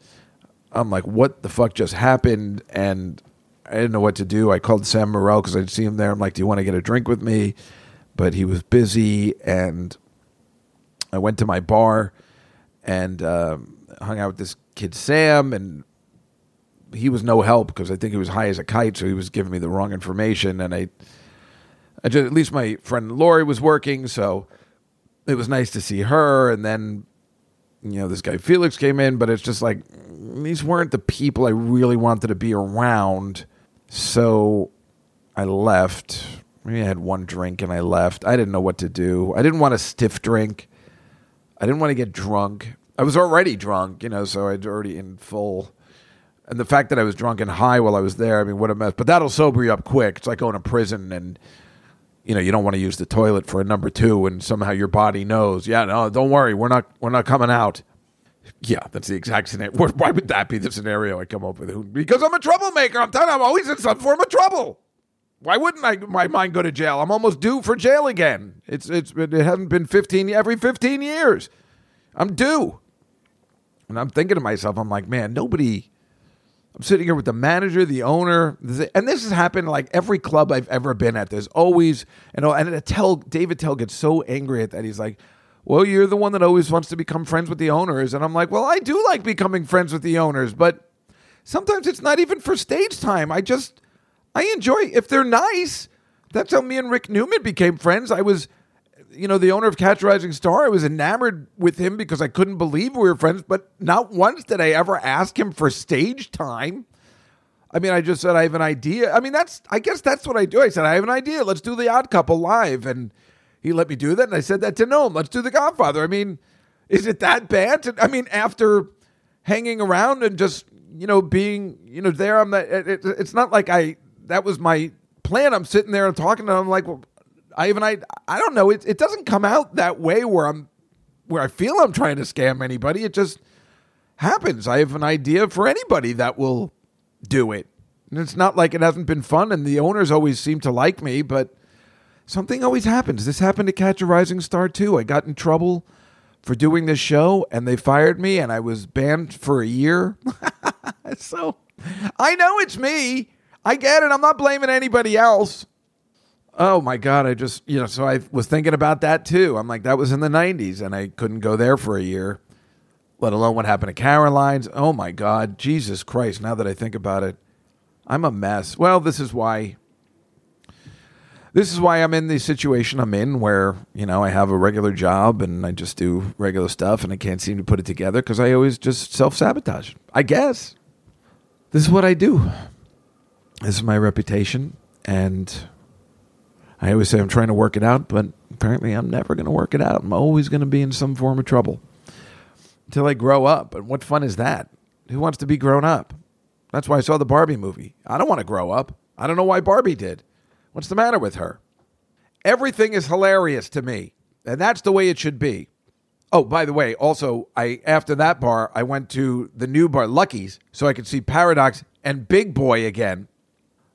I'm like, what the fuck just happened? And I didn't know what to do. I called Sam Morril because I'd see him there. I'm like, do you want to get a drink with me? But he was busy, and I went to my bar and um, hung out with this kid Sam, and he was no help because I think he was high as a kite, so he was giving me the wrong information. And I, I just, at least my friend Lori was working, so it was nice to see her. And then, you know, this guy Felix came in, but it's just like these weren't the people I really wanted to be around. So I left. Maybe I had one drink and I left. I didn't know what to do. I didn't want a stiff drink. I didn't want to get drunk. I was already drunk, you know, so I'd already in full. And the fact that I was drunk and high while I was there, I mean, what a mess. But that'll sober you up quick. It's like going to prison and, you know, you don't want to use the toilet for a number two and somehow your body knows, yeah, no, don't worry. We're not, we're not coming out. Yeah, that's the exact scenario. Why would that be the scenario I come up with? Because I'm a troublemaker. I'm telling you, I'm always in some form of trouble. Why wouldn't I, my mind go to jail? I'm almost due for jail again. It's it's it hasn't been 15 every 15 years. I'm due. And I'm thinking to myself, I'm like, man, nobody. I'm sitting here with the manager, the owner, and this has happened like every club I've ever been at. There's always, know, and Attell Dave Attell gets so angry at that. He's like, well, you're the one that always wants to become friends with the owners. And I'm like, well, I do like becoming friends with the owners, but sometimes it's not even for stage time. I just, I enjoy, if they're nice. That's how me and Rick Newman became friends. I was, you know, the owner of Catch Rising Star. I was enamored with him because I couldn't believe we were friends, but not once did I ever ask him for stage time. I mean, I just said, I have an idea. I mean, that's, I guess that's what I do. I said, I have an idea. Let's do the odd couple live. And, he let me do that, and I said that to Noam. Let's do The Godfather. I mean, is it that bad? To, I mean, after hanging around and just you know being you know there, I'm not. It, it, it's not like I that was my plan. I'm sitting there and talking, and I'm like, well, I even I I don't know. It it doesn't come out that way where I'm where I feel I'm trying to scam anybody. It just happens. I have an idea for anybody that will do it. And it's not like it hasn't been fun, and the owners always seem to like me, but something always happens. This happened to Catch a Rising Star too. I got in trouble for doing this show and they fired me and I was banned for a year. so I know it's me. I get it. I'm not blaming anybody else. Oh my God. I just, you know, so I was thinking about that too. I'm like, that was in the 90s and I couldn't go there for a year, let alone what happened to Caroline's. Oh my God. Jesus Christ. Now that I think about it, I'm a mess. Well, this is why. This is why I'm in the situation I'm in where, you know, I have a regular job and I just do regular stuff and I can't seem to put it together because I always just self sabotage. I guess. This is what I do. This is my reputation. And I always say I'm trying to work it out, but apparently I'm never going to work it out. I'm always going to be in some form of trouble until I grow up. And what fun is that? Who wants to be grown up? That's why I saw the Barbie movie. I don't want to grow up. I don't know why Barbie did. What's the matter with her? Everything is hilarious to me, and that's the way it should be. Oh, by the way, also, I after that bar, I went to the new bar, Lucky's, so I could see Paradox and Big Boy again.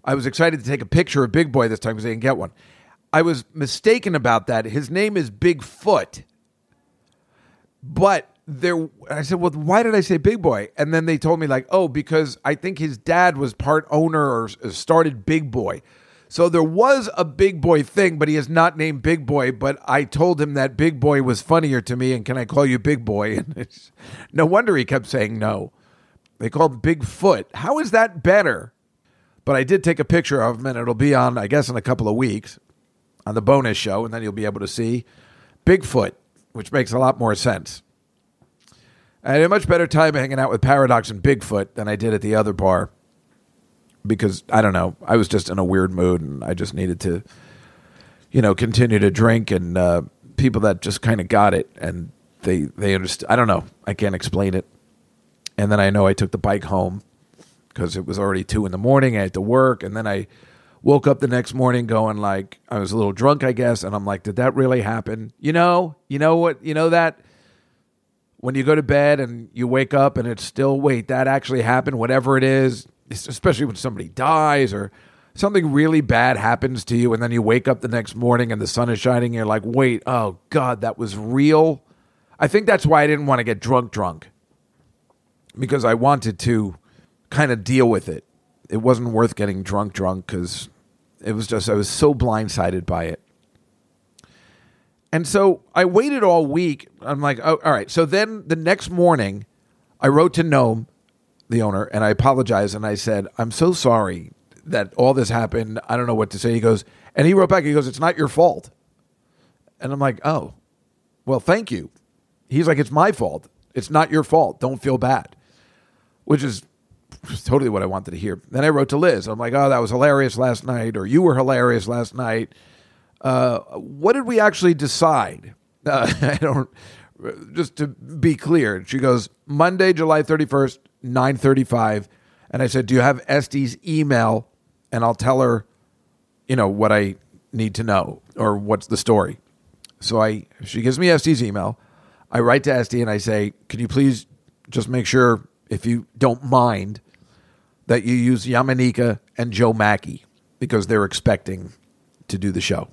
I was excited to take a picture of Big Boy this time because I didn't get one. I was mistaken about that. His name is Bigfoot. But there I said, "Well, why did I say Big Boy?" And then they told me like, "Oh, because I think his dad was part owner or uh, started Big Boy." So there was a Big Boy thing, but he is not named Big Boy, but I told him that Big Boy was funnier to me and can I call you Big Boy? And no wonder he kept saying no. They called Bigfoot. How is that better? But I did take a picture of him and it'll be on I guess in a couple of weeks on the bonus show and then you'll be able to see Bigfoot, which makes a lot more sense. I had a much better time hanging out with Paradox and Bigfoot than I did at the other bar because I don't know, I was just in a weird mood and I just needed to, you know, continue to drink and uh, people that just kind of got it and they they understood. I don't know, I can't explain it. And then I know I took the bike home because it was already two in the morning. I had to work, and then I woke up the next morning going like I was a little drunk, I guess, and I'm like, did that really happen? You know, you know what, you know that when you go to bed and you wake up and it's still wait that actually happened whatever it is especially when somebody dies or something really bad happens to you and then you wake up the next morning and the sun is shining and you're like wait oh god that was real i think that's why i didn't want to get drunk drunk because i wanted to kind of deal with it it wasn't worth getting drunk drunk because it was just i was so blindsided by it and so I waited all week. I'm like, oh, all right. So then the next morning, I wrote to Noam, the owner, and I apologized. And I said, I'm so sorry that all this happened. I don't know what to say. He goes, and he wrote back, he goes, it's not your fault. And I'm like, oh, well, thank you. He's like, it's my fault. It's not your fault. Don't feel bad, which is totally what I wanted to hear. Then I wrote to Liz. I'm like, oh, that was hilarious last night, or you were hilarious last night uh, what did we actually decide? Uh, I don't. Just to be clear, she goes Monday, July thirty first, nine thirty five, and I said, "Do you have Estee's email?" And I'll tell her, you know, what I need to know or what's the story. So I, she gives me Estee's email. I write to Estee and I say, "Can you please just make sure, if you don't mind, that you use Yamaneika and Joe Machi because they're expecting to do the show."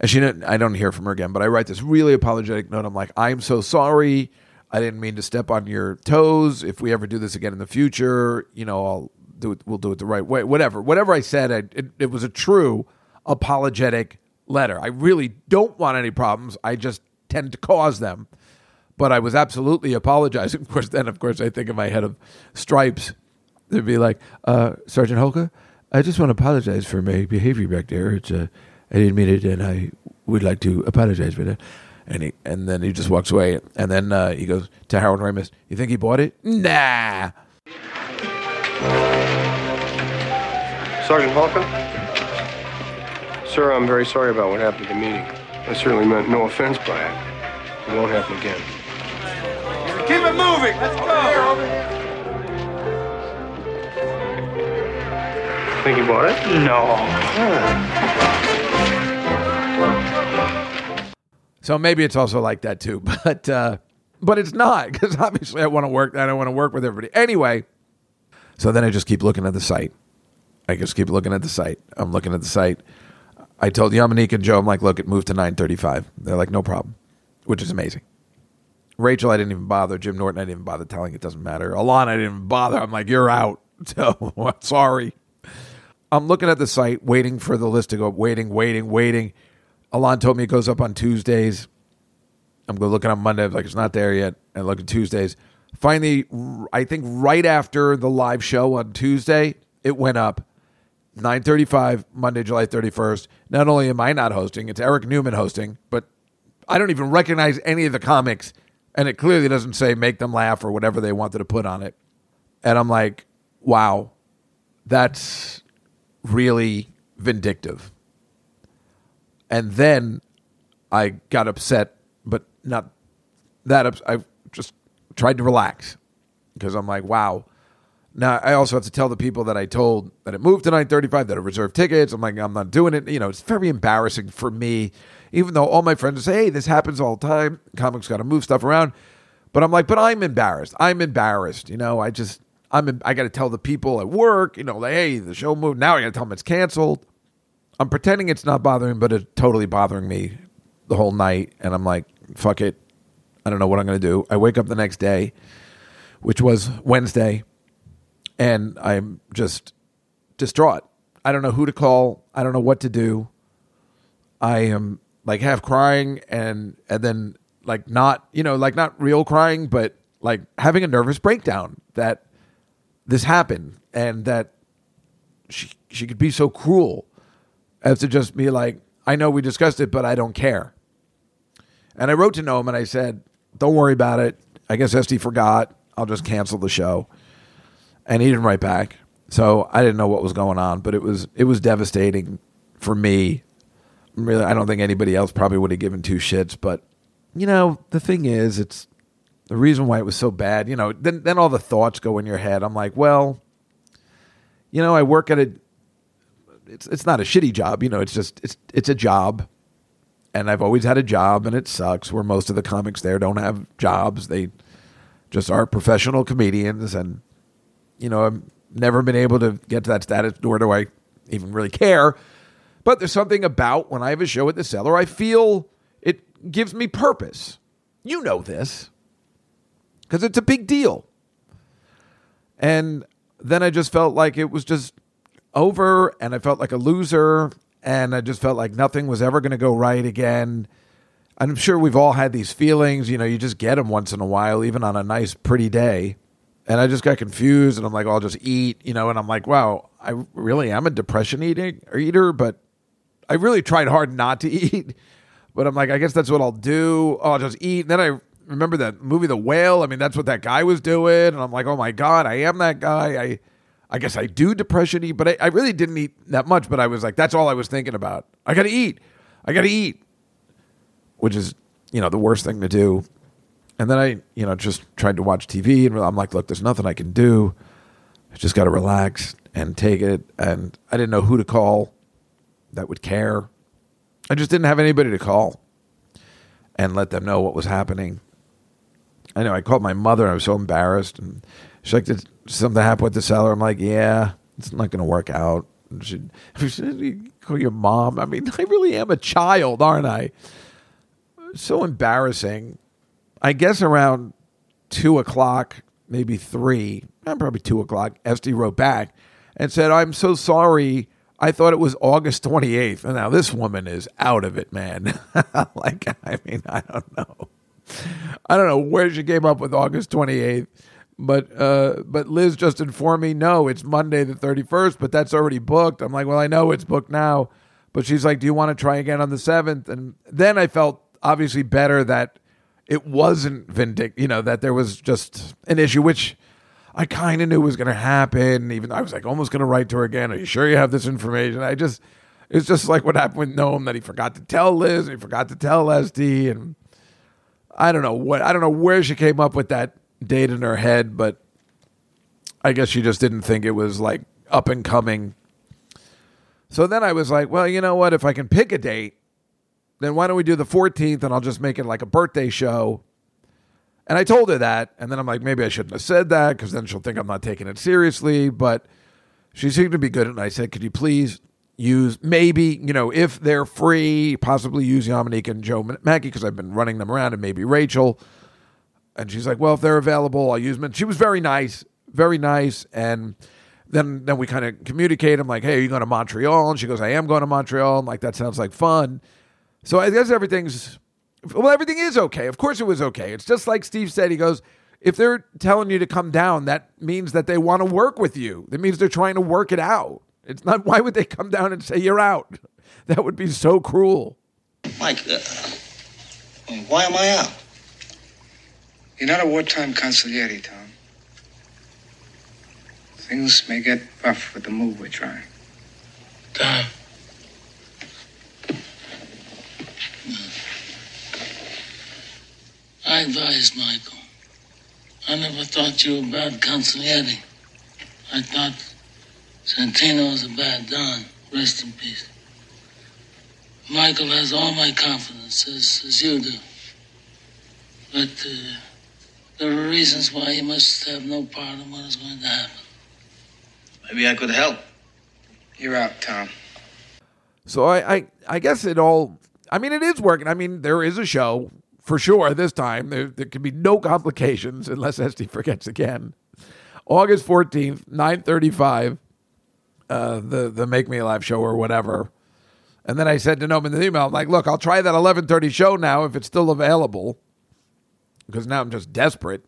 And she didn't, I don't hear from her again, but I write this really apologetic note. I'm like, I'm so sorry. I didn't mean to step on your toes. If we ever do this again in the future, you know, I'll do it. We'll do it the right way. Whatever, whatever I said, I, it, it was a true apologetic letter. I really don't want any problems. I just tend to cause them. But I was absolutely apologizing. Of course, then, of course, I think in my head of stripes, they'd be like, uh, Sergeant Hulka, I just want to apologize for my behavior back there. It's uh, I didn't mean it, and I would like to apologize for that. And he, and then he just walks away. And then uh, he goes to Harold Ramis. You think he bought it? Nah. Sergeant Hulka? Sir, I'm very sorry about what happened at the meeting. I certainly meant no offense by it. It won't happen again. Keep it moving. Let's go. Think you bought it? No. So maybe it's also like that too, but uh, but it's not because obviously I want to work. I don't want to work with everybody anyway. So then I just keep looking at the site. I just keep looking at the site. I'm looking at the site. I told Yamaneika and Joe, I'm like, look, it moved to 9:35. They're like, no problem, which is amazing. Rachel, I didn't even bother. Jim Norton, I didn't even bother telling. It doesn't matter. Alana, I didn't even bother. I'm like, you're out. So sorry. I'm looking at the site, waiting for the list to go up, waiting, waiting, waiting. Alon told me it goes up on Tuesdays. I'm going looking on Monday. Like, it's not there yet. And look at Tuesdays. Finally, I think right after the live show on Tuesday, it went up. 9:35 Monday, July 31st. Not only am I not hosting, it's Eric Newman hosting, but I don't even recognize any of the comics, and it clearly doesn't say make them laugh or whatever they wanted to put on it. And I'm like, wow, that's really vindictive. And then I got upset, but not that ups- I just tried to relax because I'm like, wow. Now I also have to tell the people that I told that it moved to 9:35 that I reserved tickets. I'm like, I'm not doing it. You know, it's very embarrassing for me, even though all my friends say, "Hey, this happens all the time. Comics got to move stuff around." But I'm like, but I'm embarrassed. I'm embarrassed. You know, I just I'm I got to tell the people at work. You know, like, hey, the show moved. Now I got to tell them it's canceled. I'm pretending it's not bothering, but it's totally bothering me the whole night. And I'm like, fuck it. I don't know what I'm going to do. I wake up the next day, which was Wednesday, and I'm just distraught. I don't know who to call. I don't know what to do. I am like half crying and and then like not, you know, like not real crying, but like having a nervous breakdown that this happened and that she she could be so cruel as to just be like, I know we discussed it, but I don't care. And I wrote to Noam and I said, Don't worry about it. I guess Estee forgot. I'll just cancel the show. And he didn't write back. So I didn't know what was going on, but it was it was devastating for me. Really, I don't think anybody else probably would have given two shits, but you know, the thing is, it's the reason why it was so bad, you know, then then all the thoughts go in your head. I'm like, well, you know, I work at a it's it's not a shitty job, you know, it's just it's it's a job. And I've always had a job and it sucks where most of the comics there don't have jobs. They just are professional comedians and you know, I've never been able to get to that status nor do I even really care. But there's something about when I have a show at the cellar, I feel it gives me purpose. You know this. Because it's a big deal. And then I just felt like it was just over and I felt like a loser and I just felt like nothing was ever going to go right again. I'm sure we've all had these feelings, you know, you just get them once in a while, even on a nice, pretty day. And I just got confused and I'm like, I'll just eat, you know, and I'm like, wow, I really am a depression eating or eater, but I really tried hard not to eat. But I'm like, I guess that's what I'll do. Oh, I'll just eat. And then I remember that movie, The Whale. I mean, that's what that guy was doing. And I'm like, oh my God, I am that guy. I I guess I do depression eat, but I, I really didn't eat that much. But I was like, that's all I was thinking about. I got to eat. I got to eat, which is, you know, the worst thing to do. And then I, you know, just tried to watch TV and I'm like, look, there's nothing I can do. I just got to relax and take it. And I didn't know who to call that would care. I just didn't have anybody to call and let them know what was happening. I know I called my mother. and I was so embarrassed, and she's like, "Did something happen with the cellar?" I'm like, "Yeah, it's not going to work out." And She, she "You call your mom. I mean, I really am a child, aren't I? So embarrassing. I guess around two o'clock, maybe three, probably two o'clock. Estee wrote back and said, "I'm so sorry." I thought it was August 28th. And now this woman is out of it, man. like, I mean, I don't know. I don't know where she came up with August 28th. But uh, but Liz just informed me, no, it's Monday the 31st, but that's already booked. I'm like, well, I know it's booked now. But she's like, do you want to try again on the 7th? And then I felt obviously better that it wasn't vindic, you know, that there was just an issue, which I kind of knew was going to happen. Even I was like almost going to write to her again. Are you sure you have this information? I just, it's just like what happened with Noam that he forgot to tell Liz, he forgot to tell Estee, and I don't know what, I don't know where she came up with that date in her head, but I guess she just didn't think it was like up and coming. So then I was like, well, you know what? If I can pick a date, then why don't we do the 14th and I'll just make it like a birthday show. And I told her that. And then I'm like, maybe I shouldn't have said that because then she'll think I'm not taking it seriously. But she seemed to be good. And I said, could you please, use maybe you know if they're free, possibly use Yamaneika and Joe Machi because I've been running them around, and maybe Rachel. And she's like, "Well, if they're available, I'll use them." And she was very nice, very nice, and then then we kind of communicate. I'm like, "Hey, are you going to Montreal?" And she goes, "I am going to Montreal." I'm like, "That sounds like fun." So I guess everything's well, everything is okay. Of course, it was okay. It's just like Steve said. He goes, if they're telling you to come down, that means that they want to work with you. That means they're trying to work it out. It's not. Why would they come down and say you're out? That would be so cruel. Mike, uh, why am I out? You're not a wartime consigliere, Tom. Things may get rough with the move we're trying. Tom. I advise Michael. I never thought you were a bad consigliere. I thought Santino is a bad Don. Rest in peace. Michael has all my confidence, as, as you do. But uh, there are reasons why he must have no part in what is going to happen. Maybe I could help. You're out, Tom. So I, I, I guess it all. I mean, it is working. I mean, there is a show for sure this time. There, there can be no complications unless Estee forgets again. August fourteenth, nine thirty-five. Uh, the the Make Me Alive show or whatever. And then I said to Noam in the email, I'm like, look, I'll try that eleven thirty show now if it's still available, because now I'm just desperate.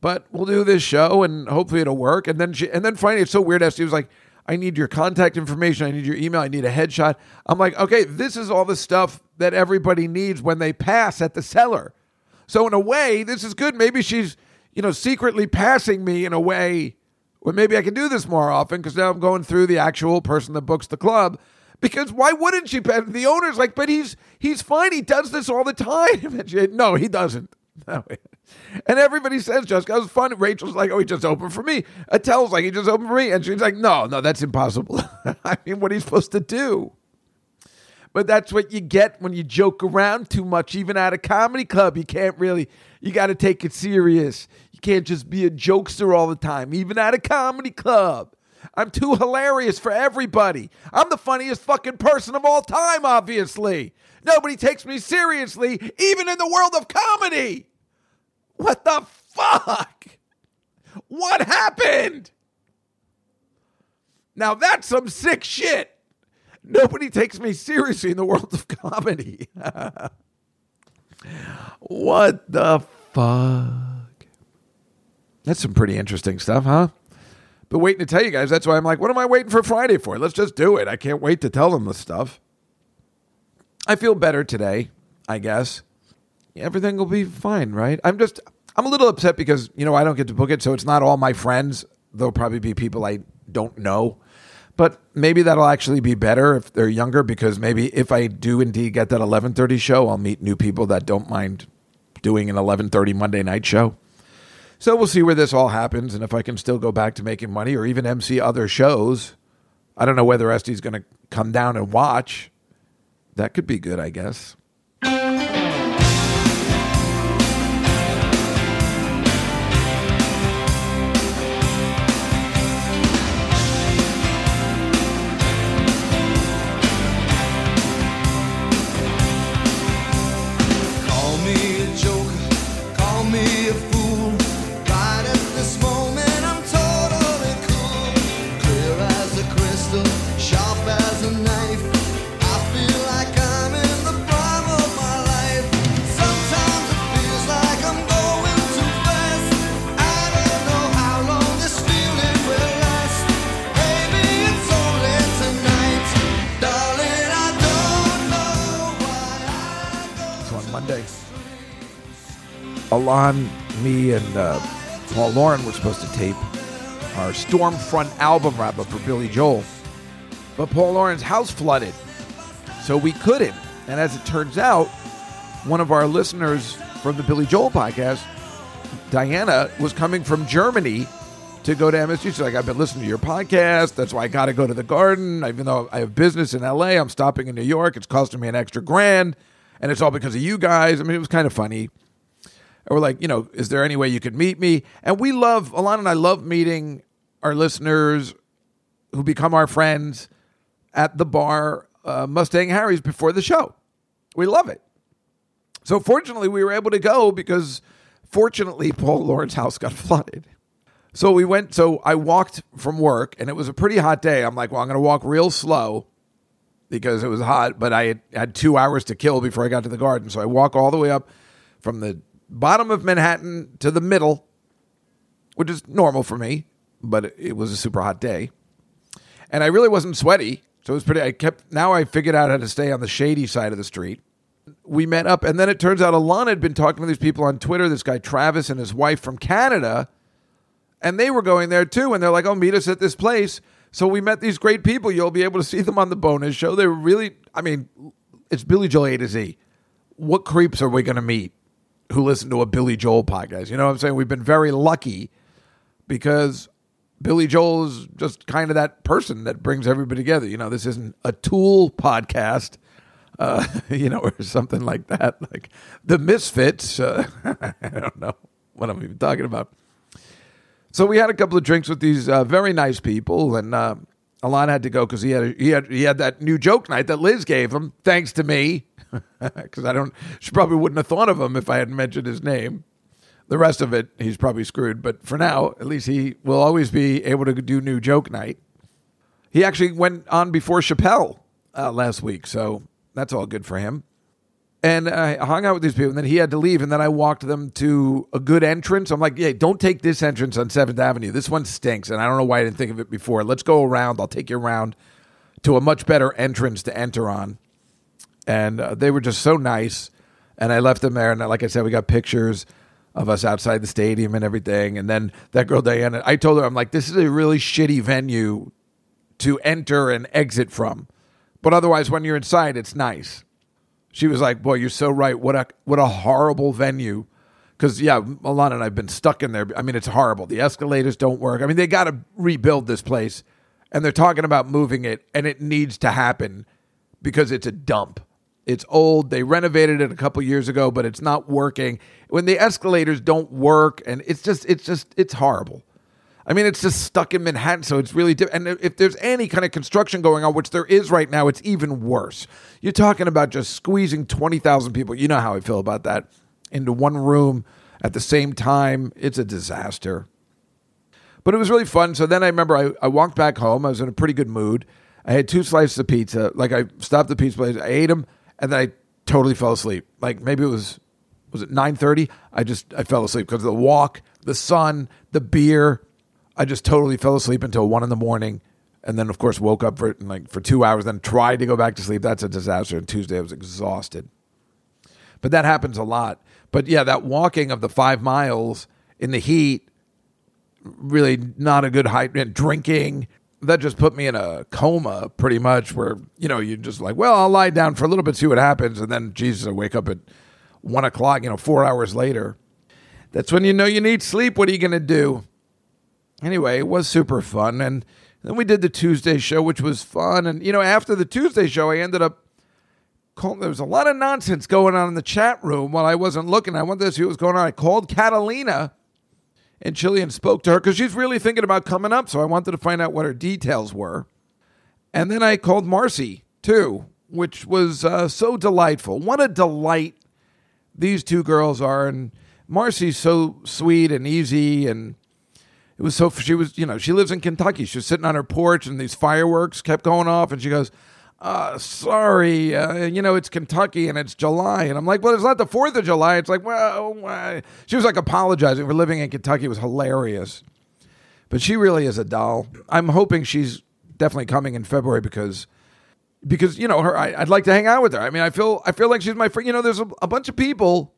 But we'll do this show and hopefully it'll work. And then she, and then finally, it's so weird. Estee was like, I need your contact information. I need your email. I need a headshot. I'm like, okay, this is all the stuff that everybody needs when they pass at the cellar. So in a way, this is good. Maybe she's, you know, secretly passing me in a way where maybe I can do this more often because now I'm going through the actual person that books the club. Because why wouldn't she? pass? The owner's like, but he's he's fine. He does this all the time. And she, no, he doesn't. No. And everybody says Jessica, was fun. Rachel's like, oh, he just opened for me. Attell's like, he just opened for me. And she's like, no, no, that's impossible. I mean, what are you supposed to do? But that's what you get when you joke around too much, even at a comedy club. You can't really, you got to take it serious. Can't just be a jokester all the time, even at a comedy club. I'm too hilarious for everybody. I'm the funniest fucking person of all time, obviously. Nobody takes me seriously, even in the world of comedy. What the fuck? What happened? Now that's some sick shit. Nobody takes me seriously in the world of comedy. what the fuck? That's some pretty interesting stuff, huh? But waiting to tell you guys, that's why I'm like, what am I waiting for Friday for? Let's just do it. I can't wait to tell them the stuff. I feel better today, I guess. Everything will be fine, right? I'm just, I'm a little upset because, you know, I don't get to book it, so it's not all my friends. There'll probably be people I don't know. But maybe that'll actually be better if they're younger because maybe if I do indeed get that 11:30 show, I'll meet new people that don't mind doing an 11:30 Monday night show. So we'll see where this all happens and if I can still go back to making money or even MC other shows. I don't know whether Estee's going to come down and watch. That could be good, I guess. Alon, me, and uh, Paul Lauren were supposed to tape our Stormfront album wrap up for Billy Joel. But Paul Lauren's house flooded, so we couldn't. And as it turns out, one of our listeners from the Billy Joel podcast, Diana, was coming from Germany to go to MSG. She's like, I've been listening to your podcast. That's why I got to go to the garden. Even though I have business in LA, I'm stopping in New York. It's costing me an extra grand. And it's all because of you guys. I mean, it was kind of funny. We're like, you know, is there any way you could meet me? And we love, Alana and I love meeting our listeners who become our friends. at the bar uh, Mustang Harry's before the show. We love it. So fortunately, we were able to go because fortunately, Paul Lawrence house got flooded. So we went. So I walked from work, and it was a pretty hot day. I'm like, well, I'm going to walk real slow because it was hot, but I had two hours to kill before I got to the garden. So I walk all the way up from the bottom of Manhattan to the middle, which is normal for me, but it, was a super hot day. And I really wasn't sweaty. So it was pretty, I kept, now I figured out how to stay on the shady side of the street. We met up, and then it turns out Alana had been talking to these people on Twitter, this guy Travis and his wife from Canada, and they were going there too. And they're like, oh, meet us at this place. So we met these great people. You'll be able to see them on the bonus show. They were really, I mean, it's Billy Joel A to Z. What creeps are we going to meet who listen to a Billy Joel podcast? You know what I'm saying? We've been very lucky because Billy Joel is just kind of that person that brings everybody together. You know, this isn't a Tool podcast, uh, you know, or something like that. Like the Misfits. Uh, I don't know what I'm even talking about. So we had a couple of drinks with these uh, very nice people, and uh, Alon had to go because he had a, he had he had that new joke night that Liz gave him, thanks to me, because I don't she probably wouldn't have thought of him if I hadn't mentioned his name. The rest of it, he's probably screwed, but for now, at least he will always be able to do new joke night. He actually went on before Chappelle uh, last week, so that's all good for him. And I hung out with these people, and then he had to leave, and then I walked them to a good entrance. I'm like, "Yeah, don't take this entrance on Seventh Avenue. This one stinks, and I don't know why I didn't think of it before. Let's go around. I'll take you around to a much better entrance to enter on." And uh, they were just so nice, and I left them there. And like I said, we got pictures of us outside the stadium and everything. And then that girl Diana, I told her, I'm like, "This is a really shitty venue to enter and exit from, but otherwise, when you're inside, it's nice." She was like, "Boy, you're so right. What a what a horrible venue." Because yeah, Alana and I've been stuck in there. I mean, it's horrible. The escalators don't work. I mean, they got to rebuild this place, and they're talking about moving it, and it needs to happen because it's a dump. It's old. They renovated it a couple years ago, but it's not working. When the escalators don't work, and it's just, it's just, it's horrible. I mean, it's just stuck in Manhattan, so it's really. Di- and if there's any kind of construction going on, which there is right now, it's even worse. You're talking about just squeezing twenty thousand people. You know how I feel about that into one room at the same time. It's a disaster. But it was really fun. So then I remember I, I walked back home. I was in a pretty good mood. I had two slices of pizza. Like I stopped the pizza place, I ate them, and then I totally fell asleep. Like maybe it was was it nine thirty? I just I fell asleep because of the walk, the sun, the beer. I just totally fell asleep until one in the morning, and then of course woke up for like for two hours. Then tried to go back to sleep. That's a disaster. And Tuesday I was exhausted. But that happens a lot. But yeah, that walking of the five miles in the heat, really not a good. And drinking that just put me in a coma, pretty much. Where you know you just like, well, I'll lie down for a little bit, see what happens, and then Jesus, I wake up at one o'clock. You know, four hours later. That's when you know you need sleep. What are you going to do? Anyway, it was super fun. And then we did the Tuesday show, which was fun. And, you know, after the Tuesday show, I ended up calling, there was a lot of nonsense going on in the chat room while I wasn't looking. I wanted to see what was going on. I called Catalina in Chile and spoke to her because she's really thinking about coming up. So I wanted to find out what her details were. And then I called Marcy, too, which was uh, so delightful. What a delight these two girls are. And Marcy's so sweet and easy and it was so she was you know she lives in Kentucky. She was sitting on her porch and these fireworks kept going off, and she goes, uh, "Sorry, uh, you know it's Kentucky and it's July." And I'm like, "Well, it's not the Fourth of July." It's like, well, why? she was like apologizing for living in Kentucky. It was hilarious, but she really is a doll. I'm hoping she's definitely coming in February because because you know her. I, would like to hang out with her. I mean, I feel I feel like she's my friend. You know, there's a, a bunch of people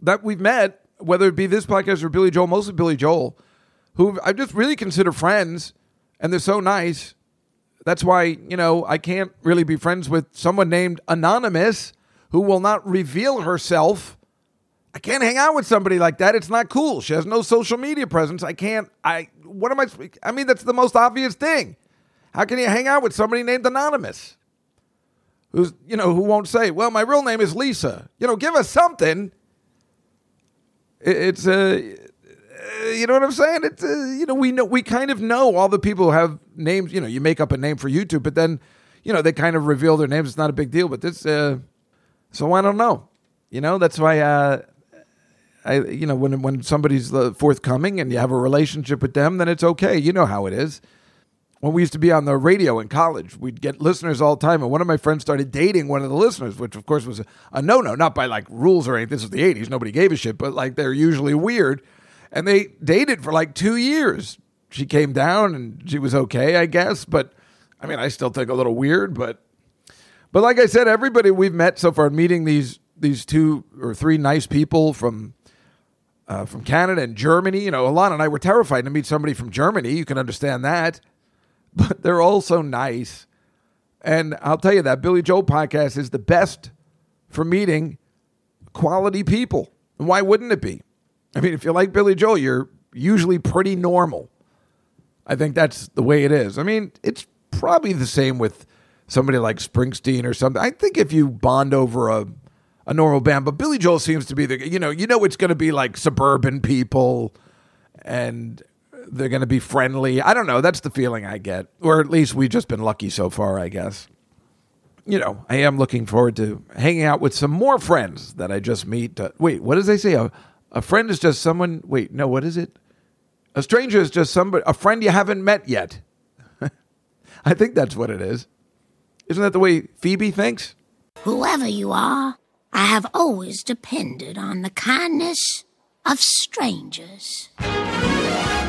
that we've met, whether it be this podcast or Billy Joel, mostly Billy Joel who I just really consider friends, and they're so nice. That's why, you know, I can't really be friends with someone named Anonymous who will not reveal herself. I can't hang out with somebody like that. It's not cool. She has no social media presence. I can't. I. What am I? I mean, that's the most obvious thing. How can you hang out with somebody named Anonymous? Who's, you know, who won't say, well, my real name is Lisa. You know, give us something. It's a. Uh, you know what I'm saying? It's uh, you know we know we kind of know all the people who have names, you know, you make up a name for YouTube, but then, you know, they kind of reveal their names. It's not a big deal, but this, uh, so I don't know. You know, that's why, uh, I, you know, when when somebody's uh, forthcoming and you have a relationship with them, then it's okay. You know how it is. When we used to be on the radio in college, we'd get listeners all the time, and one of my friends started dating one of the listeners, which of course was a, a no no, not by like rules or anything. This was the '80s; nobody gave a shit, but like they're usually weird. And they dated for like two years. She came down, and she was okay, I guess. But I mean, I still think a little weird, but but like I said, everybody we've met so far, meeting these these two or three nice people from uh, from Canada and Germany. You know, Alana and I were terrified to meet somebody from Germany. You can understand that, but they're all so nice. And I'll tell you that Billy Joel podcast is the best for meeting quality people. And why wouldn't it be? I mean, if you like Billy Joel, you're usually pretty normal. I think that's the way it is. I mean, it's probably the same with somebody like Springsteen or something. I think if you bond over a a normal band, but Billy Joel seems to be the you know you know it's going to be like suburban people, and they're going to be friendly. I don't know. That's the feeling I get, or at least we've just been lucky so far, I guess. You know, I am looking forward to hanging out with some more friends that I just meet. Wait, what does they say? A, a friend is just someone. Wait, no, what is it? A stranger is just somebody, a friend you haven't met yet. I think that's what it is. Isn't that the way Phoebe thinks? Whoever you are, I have always depended on the kindness of strangers.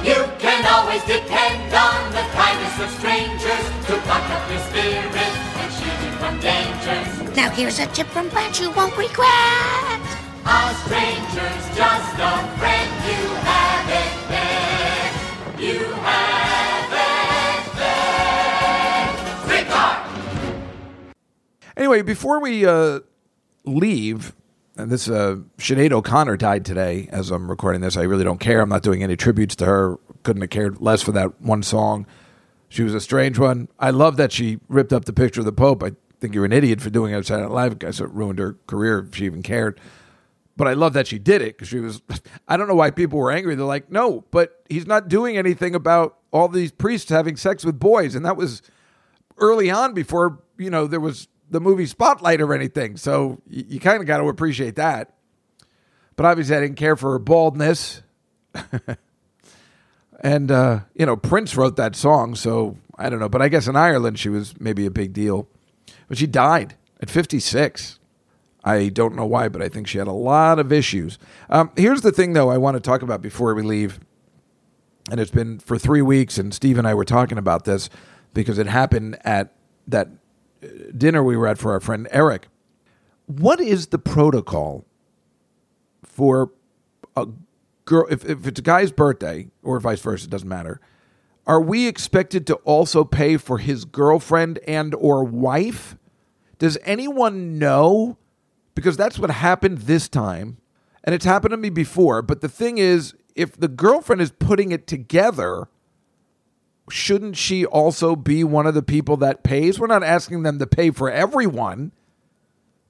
You can always depend on the kindness of strangers to pluck up your spirit and shield you from dangers. Now here's a tip from Blanche you won't regret. Stranger's just a friend you. Rickard! Anyway, before we uh, leave, and this uh, Sinead O'Connor died today as I'm recording this. I really don't care. I'm not doing any tributes to her. Couldn't have cared less for that one song. She was a strange one. I love that she ripped up the picture of the Pope. I think you're an idiot for doing it Saturday Night Live. Guess it ruined her career if she even cared. But I love that she did it because she was. I don't know why people were angry. They're like, no, but he's not doing anything about all these priests having sex with boys, and that was early on before you know there was the movie Spotlight or anything. So you, you kind of got to appreciate that. But obviously, I didn't care for her baldness. and, uh, you know, Prince wrote that song. So I don't know. But I guess in Ireland, she was maybe a big deal. But she died at 56. I don't know why, but I think she had a lot of issues. Um, here's the thing, though, I want to talk about before we leave. And it's been for three weeks, and Steve and I were talking about this because it happened at that dinner we were at for our friend Eric. What is the protocol for a girl if, if it's a guy's birthday or vice versa, it doesn't matter. Are we expected to also pay for his girlfriend and or wife? Does anyone know? Because that's what happened this time. And it's happened to me before. But the thing is, if the girlfriend is putting it together, shouldn't she also be one of the people that pays? We're not asking them to pay for everyone,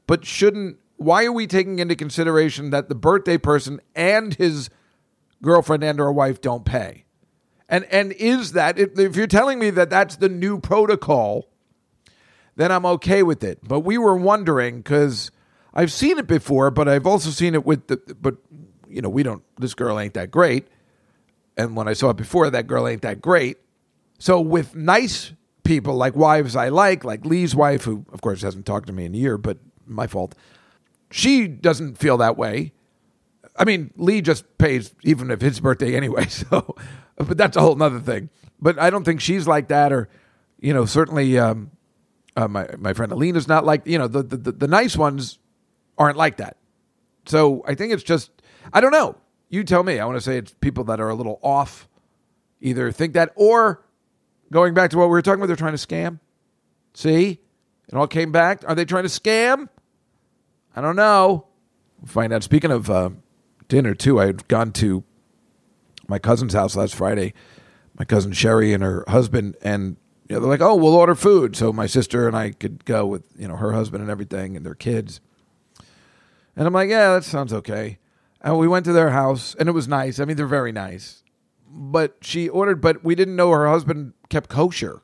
but shouldn't why are we taking into consideration that the birthday person and his girlfriend and or wife don't pay? And and is that if, you're telling me that that's the new protocol, then I'm okay with it. But we were wondering cuz I've seen it before, but I've also seen it with the but you know, we don't this girl ain't that great. And when I saw it before, that girl ain't that great. So with nice people like wives I like, like Lee's wife, who of course hasn't talked to me in a year, but my fault. She doesn't feel that way. I mean, Lee just pays even if it's birthday anyway. So, but that's a whole nother thing. But I don't think she's like that, or you know, certainly um, uh, my my friend Alina's not like you know the, the the nice ones aren't like that. So I think it's just I don't know. You tell me. I want to say it's people that are a little off, either think that or going back to what we were talking about, they're trying to scam. See, it all came back. Are they trying to scam? I don't know. We'll find out. Speaking of uh, dinner, too, I had gone to my cousin's house last Friday. My cousin Sherry and her husband, and you know, they're like, "Oh, we'll order food," so my sister and I could go with you know her husband and everything and their kids. And I'm like, "Yeah, that sounds okay." And we went to their house, and it was nice. I mean, they're very nice. but she ordered, but we didn't know her husband kept kosher.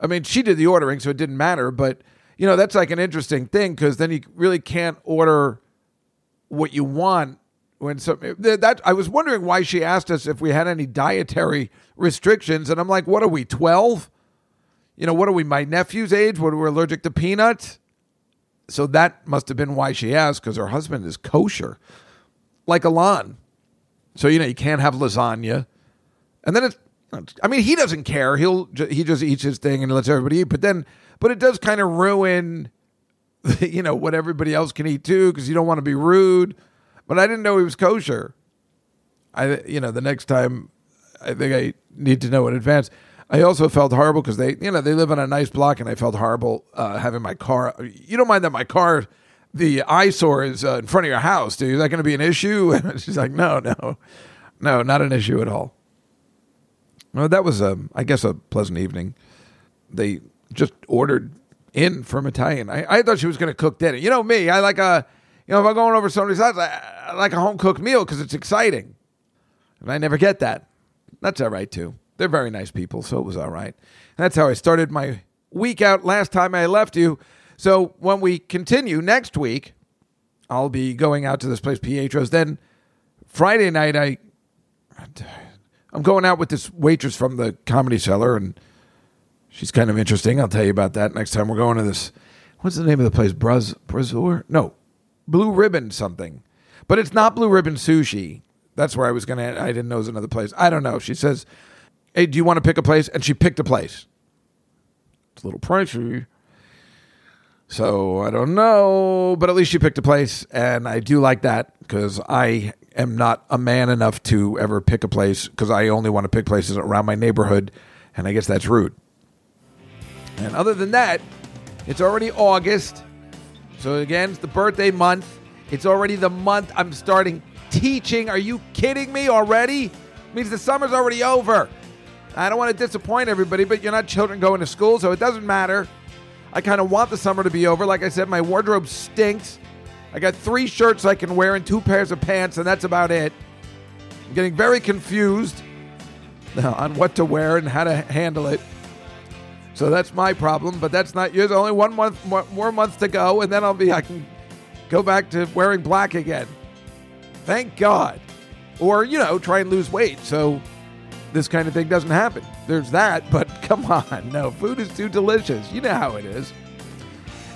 I mean, she did the ordering, so it didn't matter. But you know, that's like an interesting thing because then you really can't order what you want when some that, I was wondering why she asked us if we had any dietary restrictions, and I'm like, what are we twelve? You know, what are we? My nephew's age? What are we're allergic to peanuts? So that must have been why she asked because her husband is kosher, like Alon. So you know you can't have lasagna, and then it's. I mean, he doesn't care. He'll he just eats his thing and lets everybody eat. But then, but it does kind of ruin, you know, what everybody else can eat too because you don't want to be rude. But I didn't know he was kosher. I you know the next time, I think I need to know in advance. I also felt horrible because they you know they live on a nice block and I felt horrible uh, having my car. You don't mind that my car the eyesore is uh, in front of your house, dude. Is that going to be an issue? And she's like, no, no, no, not an issue at all. Well, that was, um, I guess, a pleasant evening. They just ordered in from Italian. I, I thought she was going to cook dinner. You know me, I like a, you know, if I'm going over somebody's house, I, I like a home cooked meal because it's exciting. And I never get that. That's all right, too. They're very nice people, so it was all right. And that's how I started my week out last time I left you. So when we continue next week, I'll be going out to this place, Pietro's. Then Friday night, I I'm going out with this waitress from the Comedy Cellar, and she's kind of interesting. I'll tell you about that next time. We're going to this. What's the name of the place? Braz Brazor? No, Blue Ribbon something, but it's not Blue Ribbon Sushi. That's where I was gonna. I didn't know it was another place. I don't know. She says, "Hey, do you want to pick a place?" And she picked a place. It's a little pricey. So I don't know, but at least she picked a place, and I do like that because I am not a man enough to ever pick a place because I only want to pick places around my neighborhood, and I guess that's rude. And other than that, it's already August, so again, it's the birthday month. It's already the month I'm starting teaching. Are you kidding me already? It means the summer's already over. I don't want to disappoint everybody, but you're not children going to school, so it doesn't matter. I kind of want the summer to be over. Like I said, my wardrobe stinks. I got three shirts I can wear and two pairs of pants, and that's about it. I'm getting very confused on what to wear and how to handle it. So that's my problem, but that's not yours. Only one month more, month to go, and then I'll be I can go back to wearing black again. Thank God. Or, you know, try and lose weight. So this kind of thing doesn't happen. There's that, but come on. No, food is too delicious. You know how it is.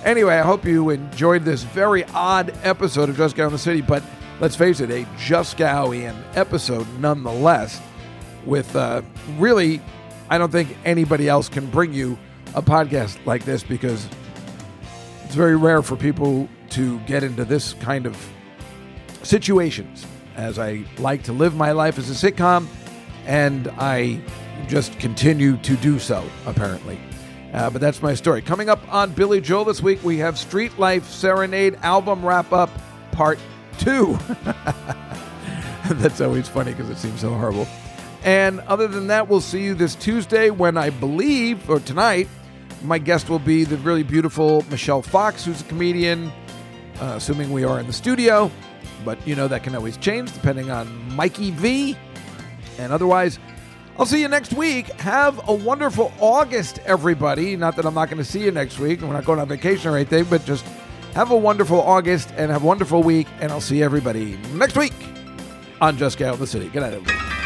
Anyway, I hope you enjoyed this very odd episode of Juskow in the City, but let's face it, a Juskowian episode nonetheless, with uh, really, I don't think anybody else can bring you a podcast like this because it's very rare for people to get into this kind of situations as I like to live my life as a sitcom, and I just continue to do so, apparently. Uh, but that's my story. Coming up on Billy Joel this week, we have Streetlife Serenade album wrap up part two. that's always funny because it seems so horrible. And other than that, we'll see you this Tuesday when I believe, or tonight, my guest will be the really beautiful Michelle Fox, who's a comedian, uh, assuming we are in the studio. But you know that can always change depending on Mikey V. And otherwise, I'll see you next week. Have a wonderful August, everybody. Not that I'm not going to see you next week, we're not going on vacation or anything, but just have a wonderful August and have a wonderful week. And I'll see everybody next week on Juskow in the City. Good night, everybody.